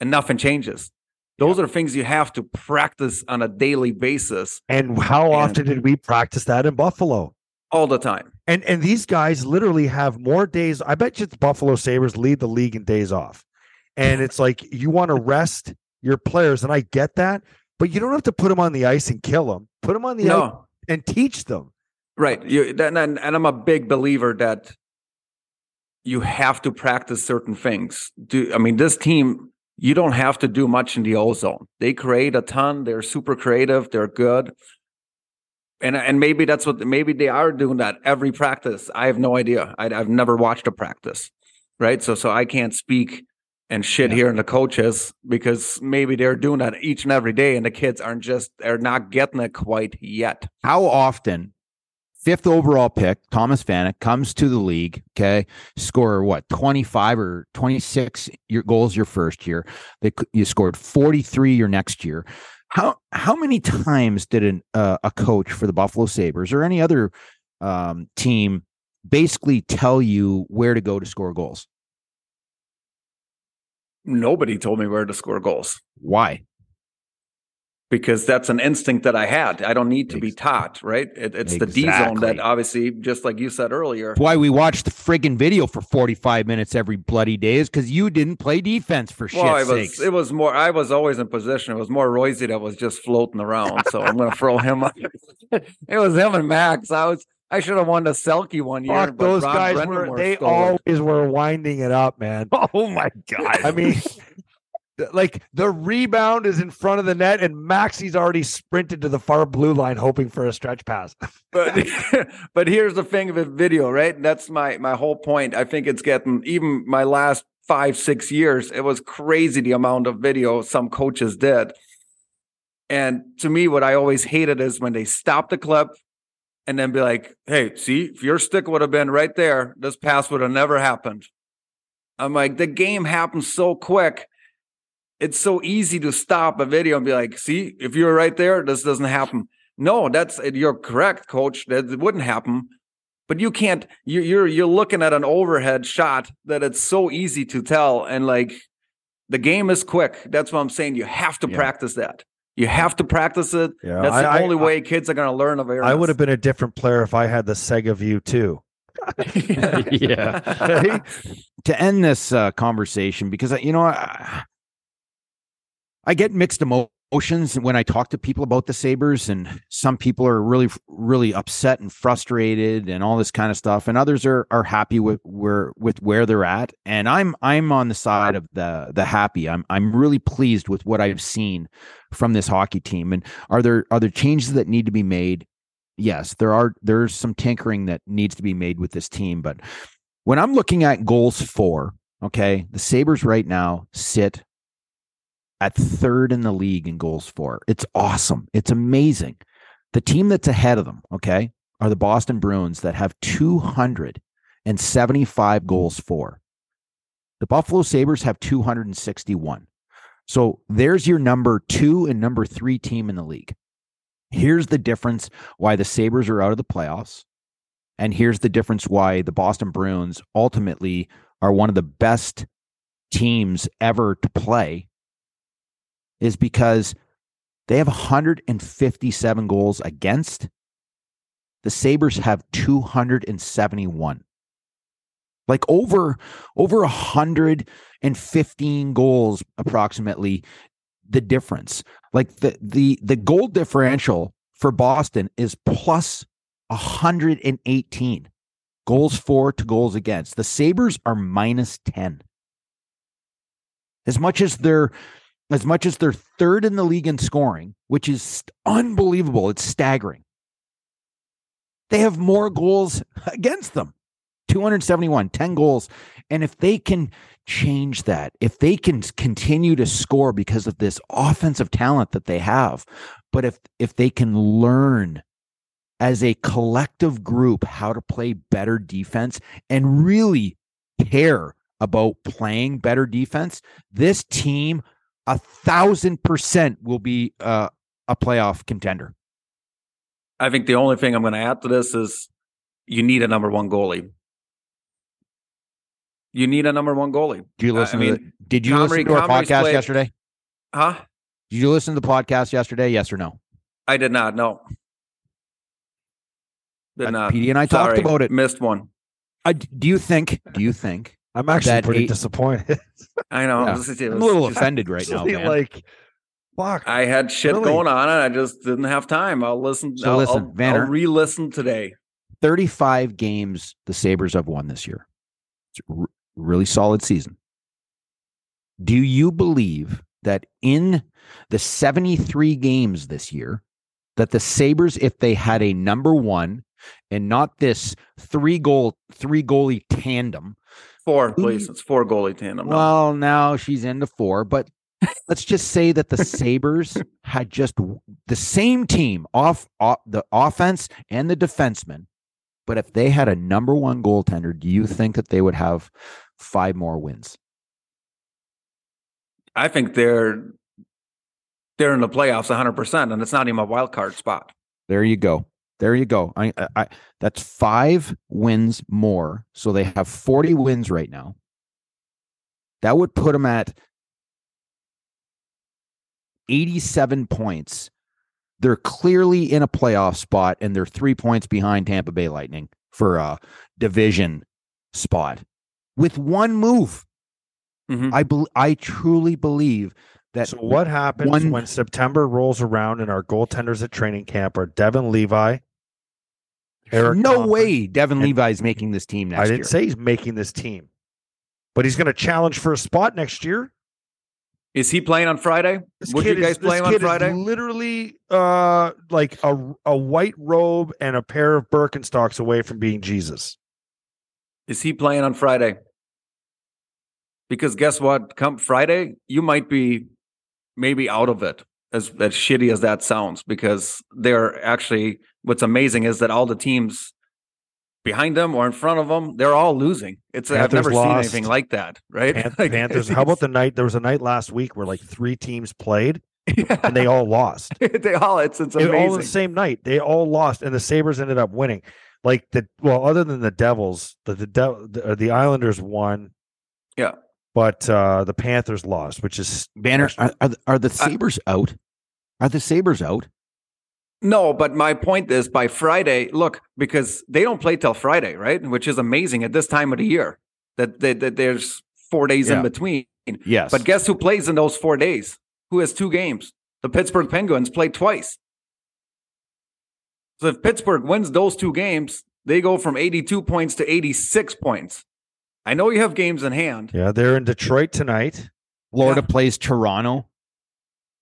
And nothing changes. Those are things you have to practice on a daily basis
and how
And-
often did we practice that in Buffalo?
all the time.
And and these guys literally have more days. I bet you the Buffalo Sabres lead the league in days off. And it's like you want to rest your players, and I get that, but you don't have to put them on the ice and kill them. Put them on the ice and teach them.
Right. You and, and and I'm a big believer that you have to practice certain things. Do I mean this team you don't have to do much in the ozone. They create a ton, they're super creative, they're good. And and maybe that's what maybe they are doing that every practice. I have no idea. I, I've never watched a practice. Right? So so I can't speak and shit
Yeah.
here in the coaches because maybe they're doing that each and every day and the kids aren't just they're not getting it quite yet.
How often, fifth overall pick, Thomas Vanek comes to the league, okay, score what, 25 or 26 your goals your first year. They, you scored 43 your next year. How how many times did an, uh, a coach for the Buffalo Sabres or any other um, team basically tell you where to go to score goals?
Nobody told me where to score goals.
Why?
because that's an instinct that I had. I don't need to be taught, right? It, it's the D zone that obviously, just like you said earlier,
why we watched the friggin' video for 45 minutes every bloody day is because you didn't play defense for
well,
shit's
it was
sakes.
it was more. I was always in position. It was more Royce that was just floating around. So I'm going to throw him. up. it was him and Max. I was. I should have won the Selke one year.
Fuck, those
Ron
guys
Brendan
were they always were winding it up, man.
oh my God.
I mean, like the rebound is in front of the net, and Maxi's already sprinted to the far blue line, hoping for a stretch pass.
but but here's the thing with video, right? That's my my whole point. I think it's getting even my last five six years. It was crazy the amount of video some coaches did. And to me, what I always hated is when they stop the clip and then be like, "Hey, see, if your stick would have been right there, this pass would have never happened." I'm like, the game happens so quick. It's so easy to stop a video and be like, "See, if you were right there, this doesn't happen." No, that's you're correct, coach. That wouldn't happen. But you can't. You, you're you're looking at an overhead shot that it's so easy to tell, and like the game is quick. That's what I'm saying. You have to
Yeah.
practice that. You have to practice it.
Yeah,
That's the
I- I-
only
I-
way kids are going to learn awareness.
I would have been a different player if I had the Sega View too.
Yeah. to end this uh, conversation because I- you know I, I get mixed emotions when I talk to people about the Sabres, and some people are really, really upset and frustrated and all this kind of stuff, and others are are happy with where with where they're at. And I'm I'm on the side of the the happy. I'm I'm really pleased with what I've seen from this hockey team. And are there are there changes that need to be made? Yes, there are. There's some tinkering that needs to be made with this team, but when I'm looking at goals for, okay, the Sabres right now sit at third in the league in goals for. It's awesome. It's amazing. The team that's ahead of them, okay, are the Boston Bruins that have 275 goals for. The Buffalo Sabres have 261. So there's your number two and number three team in the league. Here's the difference why the Sabres are out of the playoffs. And here's the difference why the Boston Bruins ultimately are one of the best teams ever to play is because they have 157 goals against. The Sabres have 271. Like over over 115 goals approximately the difference. Like the the the goal differential for Boston is plus 118 goals for to goals against. The Sabres are minus 10. As much as they're as much as they're third in the league in scoring, which is unbelievable, it's staggering. They have more goals against them. 271, 10 goals. And if they can change that, if they can continue to score because of this offensive talent that they have, but if if they can learn as a collective group how to play better defense and really care about playing better defense, this team a thousand percent will be uh, a playoff contender.
I think the only thing I'm going to add to this is you need a number one goalie. You need a number one goalie.
Do you
I-
listen
I
to
mean,
the, did you
Comrie-
listen to our
Comrie's
podcast
played-
yesterday?
Huh?
Did you listen to the podcast yesterday? Yes or no?
I did not. No. Did
Uh,
not.
PD and I talked about it.
Missed one.
Uh, do you think? Do you think?
I'm actually pretty
eight-
disappointed.
I know.
Yeah.
This is- it
I'm a little offended right now, man.
like, fuck.
I had shit
Really?
going on and I just didn't have time. I'll listen.
So
I'll,
listen,
I'll,
Vanner.
I'll re-listen today.
35 games the Sabres have won this year. It's a r- really solid season. Do you believe that in the 73 games this year, that the Sabres, if they had a number one and not this three goal, three goalie tandem,
Four, please. It's four goalie tandem. now.
well, now she's into four, but let's just say that the Sabres had just the same team off, off the offense and the defenseman. But if they had a number one goaltender, do you think that they would have five more wins?
I think they're they're in the playoffs 100, percent and it's not even a wild card spot.
There you go. There you go. I, I, that's five wins more. So they have 40 wins right now. That would put them at 87 points. They're clearly in a playoff spot and they're three points behind Tampa Bay Lightning for a division spot with one move.
Mhm.
I bel I truly believe that
so what happens
one-
when September rolls around and our goaltenders at training camp are Devon Levi? Eric
no
Comrie?
way Devon
and-
Levi's making this team next year.
I didn't
year.
say he's making this team, but he's going to challenge for a spot next year.
Is he playing on Friday?
This
Would
kid
you guys
is,
play
this
him on Friday?
Is literally, uh, like a a white robe and a pair of Birkenstocks away from being Jesus.
Is he playing on Friday? Because guess what? Come Friday, you might be maybe out of it. As as shitty as that sounds, because they're actually what's amazing is that all the teams behind them or in front of them, they're all losing. It's I've
Panthers
never seen anything like that, right?
Pan-
Like,
Panthers. How about the night? There was a night last week where like three teams played
yeah,
and they all lost.
they all it's it's
They all the same night. They all lost, and the Sabres ended up winning. Like the well, other than the Devils, the the Dev- the, the Islanders won.
Yeah.
but uh the Panthers lost, which is
Vanner, are, are, are the Sabres out? Are the Sabres out?
No, but my point is by Friday, look, because they don't play till Friday, right? Which is amazing at this time of the year. That, that, that there's four days
Yeah.
in between.
Yes.
But guess who plays in those four days? Who has two games? The Pittsburgh Penguins play twice. So if Pittsburgh wins those two games, they go from 82 points to 86 points. I know you have games in hand.
yeah. They're in Detroit tonight.
Florida plays Toronto.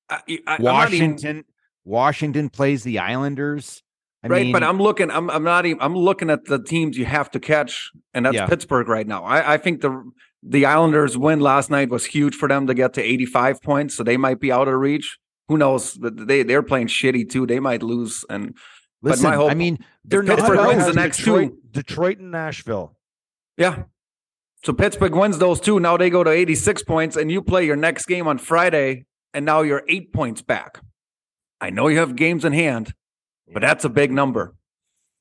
I, I, I'm not even-
Washington. Plays the Islanders. I
right,
mean,
but I'm looking. I'm. I'm not even. I'm looking at the teams you have to catch, and that's
Yeah.
Pittsburgh right now. I, I think the the Islanders win last night was huge for them to get to 85 points, so they might be out of reach. Who knows? But They they're playing shitty too. They might lose. And but my hope-
I mean, they're not
Pittsburgh wins the next
Detroit,
two.
Detroit and Nashville.
yeah, so Pittsburgh wins those two. Now they go to 86 points, and you play your next game on Friday, and now you're eight points back. I know you have games in hand, but that's a big number.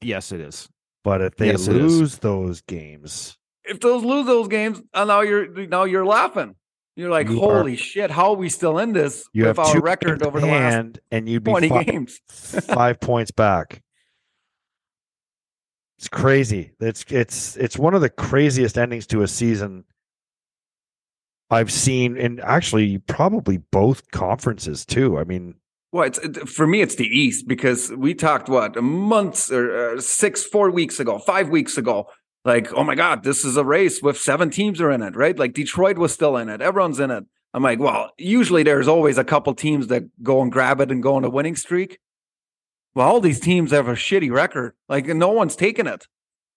Yes, it is.
But if they
Yes,
lose those games,
if those lose those games, uh, now you're now you're laughing. You're like,
You are-
holy shit, how are we still in this
you
with
have
our
two
record over
in
the last
hand, and you'd be
20 games?
five points back. It's crazy. It's it's it's one of the craziest endings to a season I've seen in actually probably both conferences too. I mean,
Well, it's it, for me, it's the East because we talked what months or uh, six, four weeks ago, five weeks ago. Like, oh my God, this is a race with seven teams are in it, right? Like Detroit was still in it, everyone's in it. I'm like, well, usually there's always a couple teams that go and grab it and go on a winning streak. Well, all these teams have a shitty record. Like, no one's taking it.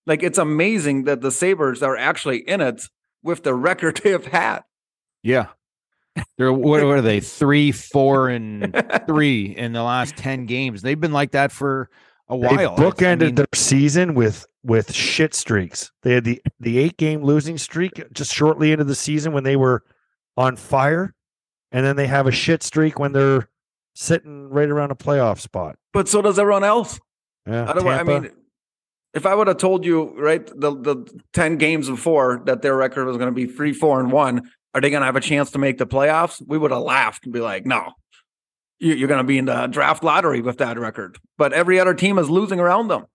Like, it's amazing that the Sabres are actually in it with the record they have had.
Yeah. They're what, what are they? Three, four, and three in the last ten games. They've been like that for a
they
while. It's- I
bookended
mean,
their season with with shit streaks. They had the the eight game losing streak just shortly into the season when they were on fire, and then they have a shit streak when they're sitting right around a playoff spot.
but so does everyone else.
Yeah,
I don't. I mean, if I would have told you right the the ten games before that their record was going to be three, four, and one, are they going to have a chance to make the playoffs? We would have laughed and be like, no, you, you're going to be in the draft lottery with that record. But every other team is losing around them.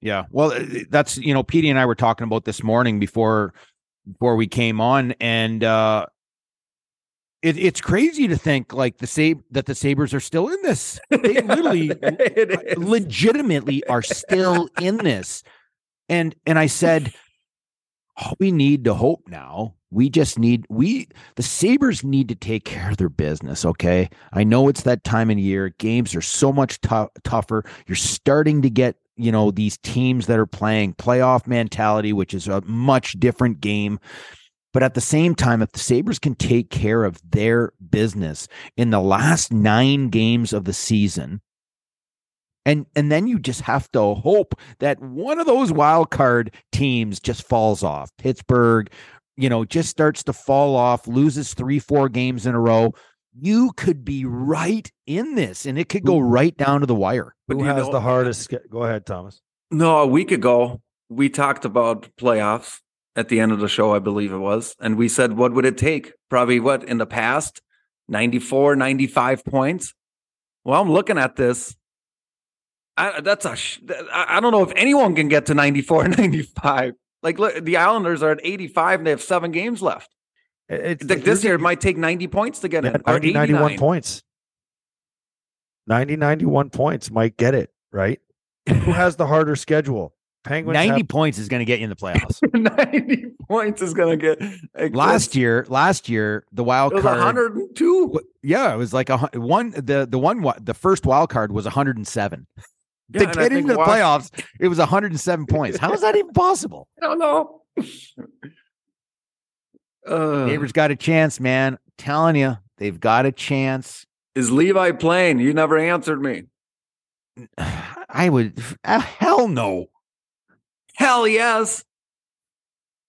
Yeah. Well, uh, that's you know, Petey and I were talking about this morning before before we came on, and uh it, it's crazy to think like the sab that the Sabres are still in this. They literally legitimately are still in this. And and I said, we need to hope now, we just need we the Sabres need to take care of their business, okay? I know it's that time of year. Games are so much tou- tougher. You're starting to get, you know, these teams that are playing playoff mentality, which is a much different game. But at the same time, if the Sabres can take care of their business in the last nine games of the season, and and then you just have to hope that one of those wild card teams just falls off. Pittsburgh, you know, just starts to fall off, loses three, four games in a row. You could be right in this, and it could go right down to the wire.
But
Who has
know-
the hardest? ske- Go ahead, Thomas.
No, a week ago, we talked about playoffs at the end of the show, I believe it was. And we said, what would it take? Probably what in the past? 94, 95 points. Well, I'm looking at this. I, that's a, sh- I I don't know if anyone can get to 94, 95. Like, look, the Islanders are at 85 and they have seven games left.
It's
Like this year, it might take 90 points to get
yeah,
in. or
90, 91 points. 90, 91 points might get it, right? Who has the harder schedule? Penguins
Ninety
have-
points is going to get you in the playoffs.
90 points is going to get. like,
last year, last year, the wild card.
102.
Yeah, it was like a one. The the one the first wild card was 107.
Yeah,
to get into the playoffs, it was 107 points. How is that even possible?
I don't know. Uh,
Sabres got a chance, man. telling you, they've got a chance.
is Levi playing? You never answered me.
I would uh, hell no.
Hell yes.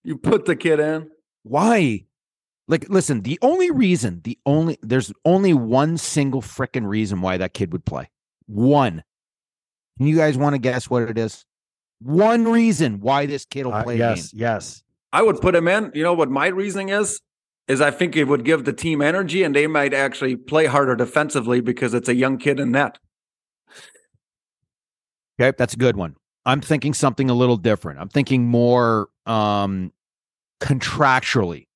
You put the kid in.
Why? Like, listen, the only reason, the only there's only one single freaking reason why that kid would play. One. Can you guys want to guess what it is? One reason why this kid will
Uh,
play. a
yes,
game.
yes.
I would put him in. You know what my reasoning is? Is I think it would give the team energy and they might actually play harder defensively because it's a young kid in net.
Okay, that's a good one. I'm thinking something a little different. I'm thinking more um contractually.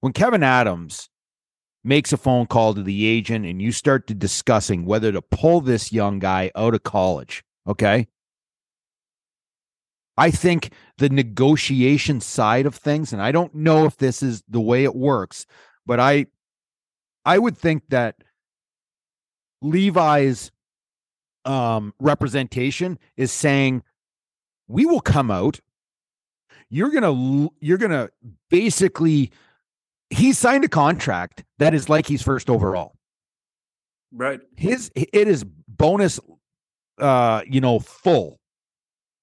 When Kevyn Adams makes a phone call to the agent and you start to discussing whether to pull this young guy out of college, okay? I think the negotiation side of things and I don't know if this is the way it works, but I I would think that Levi's um, representation is saying we will come out you're gonna you're gonna basically he signed a contract that is like he's first overall
Right.
his it is bonus uh you know full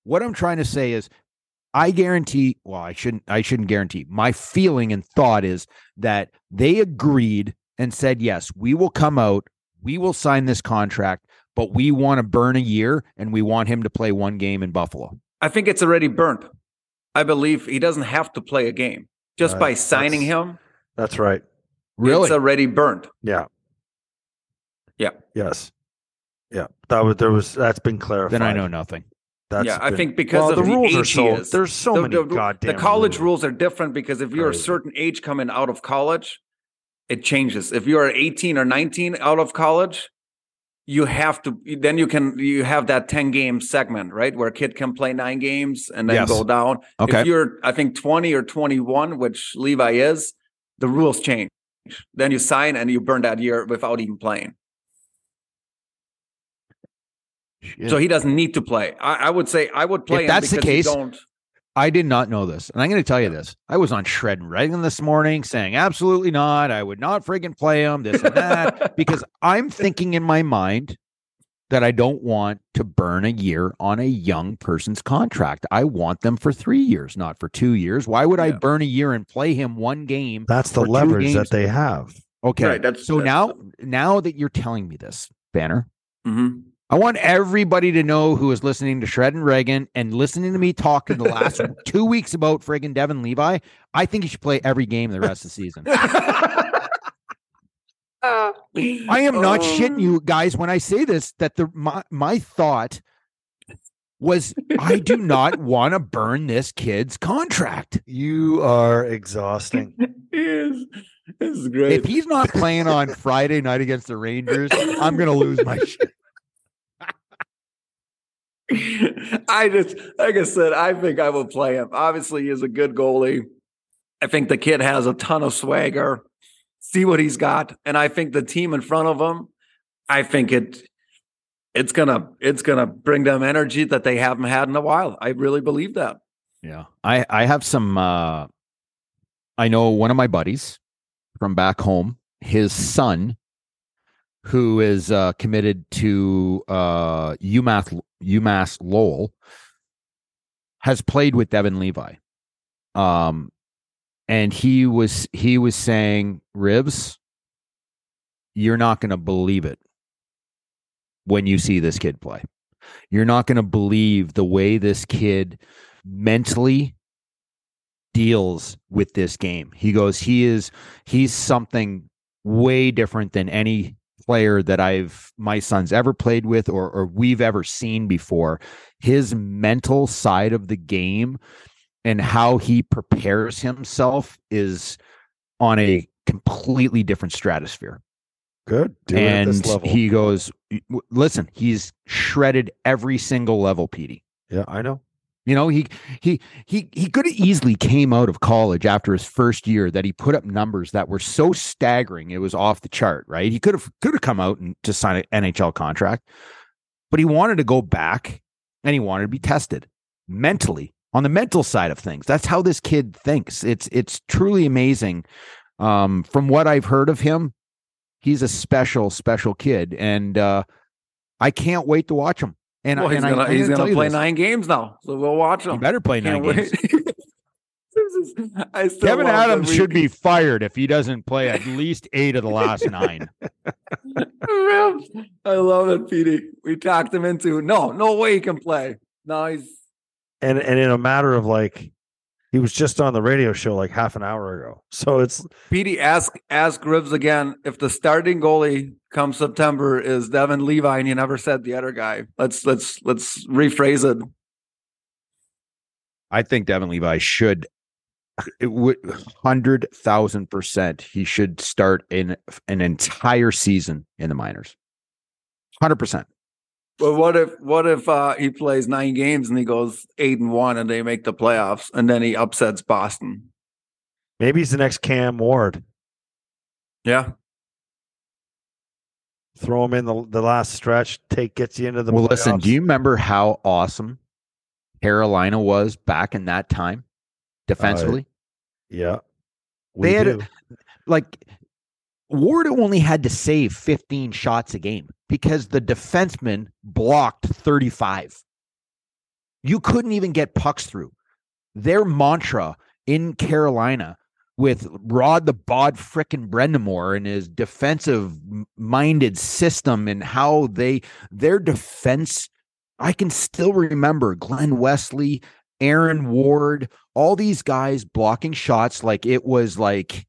what i'm trying to say is i guarantee well i shouldn't i shouldn't guarantee my feeling and thought is that they agreed and said yes we will come out we will sign this contract but we want to burn a year and we want him to play one game in buffalo
I think it's already burnt. I believe he doesn't have to play a game just
Right.
by signing him.
That's right.
really
It's already burnt.
Yeah.
Yeah.
Yes. Yeah. That was there was that's been clarified.
then i know nothing
That's
yeah, I think because
well,
of
the,
the,
rules are
age he
so
is.
there's so
the,
many
the,
goddamn
the college
rules.
rules are different because if you're
Crazy.
a certain age coming out of college, it changes. If you're 18 or 19 out of college, you have to then you can you have that 10 game segment, right? Where a kid can play nine games and then
Yes.
go down.
okay
If you're I think 20 or 21, which Levi is, the rules change. Then you sign and you burn that year without even playing.
Shit.
So he doesn't need to play. I, I would say I would play him
that's the case,
don't
I did not know this. And I'm going to tell you this. I was on Shredd and Ragan this morning saying, absolutely not. I would not friggin' play him, this and that, because I'm thinking in my mind that I don't want to burn a year on a young person's contract. I want them for three years, not for two years. Why would I burn a year and play him one game?
That's the leverage that they have.
Okay.
Right, that's-
so
that's-
now, now that you're telling me this, Vanner,
Mhm.
I want everybody to know who is listening to Shredd and Ragan and listening to me talk in the last two weeks about friggin' Devon Levi. I think he should play every game the rest of the season. I am not oh. shitting you guys when I say this. That the my my thought was I do not want to burn this kid's contract.
You are exhausting.
is. This is great.
If he's not playing on Friday night against the Rangers, I'm gonna lose my shit.
I just, like I said, I think I will play him. Obviously, he's a good goalie. I think the kid has a ton of swagger. See what he's got, and I think the team in front of him, I think it, it's gonna, it's gonna bring them energy that they haven't had in a while. I really believe that.
Yeah. I I have some uh I know one of my buddies from back home, his son who is uh committed to uh UMass UMass Lowell has played with Devon Levi. Um and he was he was saying, "Rivs, you're not going to believe it when you see this kid play. You're not going to believe the way this kid mentally deals with this game. He goes, he is, he's something way different than any player that I've, my son's ever played with or, or we've ever seen before. His mental side of the game and how he prepares himself is on a completely different stratosphere
Good. Do
and
this level.
he goes, listen, he's shredded every single level, Petey.
yeah, I know.
You know, he he he he could have easily came out of college after his first year that he put up numbers that were so staggering it was off the chart, right? He could have could have come out and to sign an NHL contract, but he wanted to go back and he wanted to be tested mentally on the mental side of things. That's how this kid thinks. It's it's truly amazing. Um, from what I've heard of him, he's a special special kid and uh I can't wait to watch him. And,
well, he's gonna,
I,
he's
gonna
play nine games now, so we'll watch
He
him.
better play nine
Can't
games.
is- I still Kevyn
Adams should be fired if he doesn't play at least eight of the last nine.
I love it, Petey. We talked him into no, no way he can play. No, he's
and and in a matter of like he was just on the radio show like half an hour ago so it's
Petey. Ask ask Rivs again if the starting goalie come September is Devon Levi, and you never said the other guy. Let's let's let's rephrase it.
I think Devon Levi should it would hundred thousand percent he should start in an entire season in the minors. Hundred percent.
But what if what if uh, he plays nine games and he goes eight and one and they make the playoffs and then he upsets Boston?
maybe he's the next cam ward
Yeah,
throw him in the, the last stretch take gets you into the
Well, listen, do you remember how awesome Carolina was back in that time defensively?
yeah
They had
do.
like Ward only had to save 15 shots a game because the defenseman blocked 35. You couldn't even get pucks through. Their mantra in Carolina with Rod the Bod frickin' Brind'Amour and his defensive minded system and how they their defense I can still remember Glen Wesley, Aaron Ward, all these guys blocking shots like it was like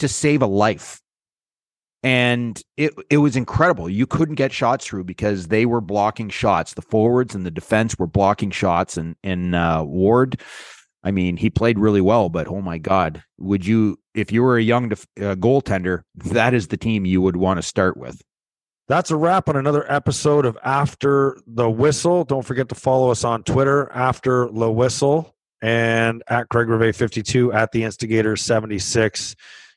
to save a life. And it it was incredible. You couldn't get shots through because they were blocking shots. The forwards and the defense were blocking shots. And and uh, Ward, I mean, he played really well. But oh my God, would you if you were a young def- uh, goaltender, that is the team you would want to start with.
That's a wrap on another episode of After the Whistle. Don't forget to follow us on Twitter, After the Whistle, and at Craig Rivet 52 at the Instigator 76.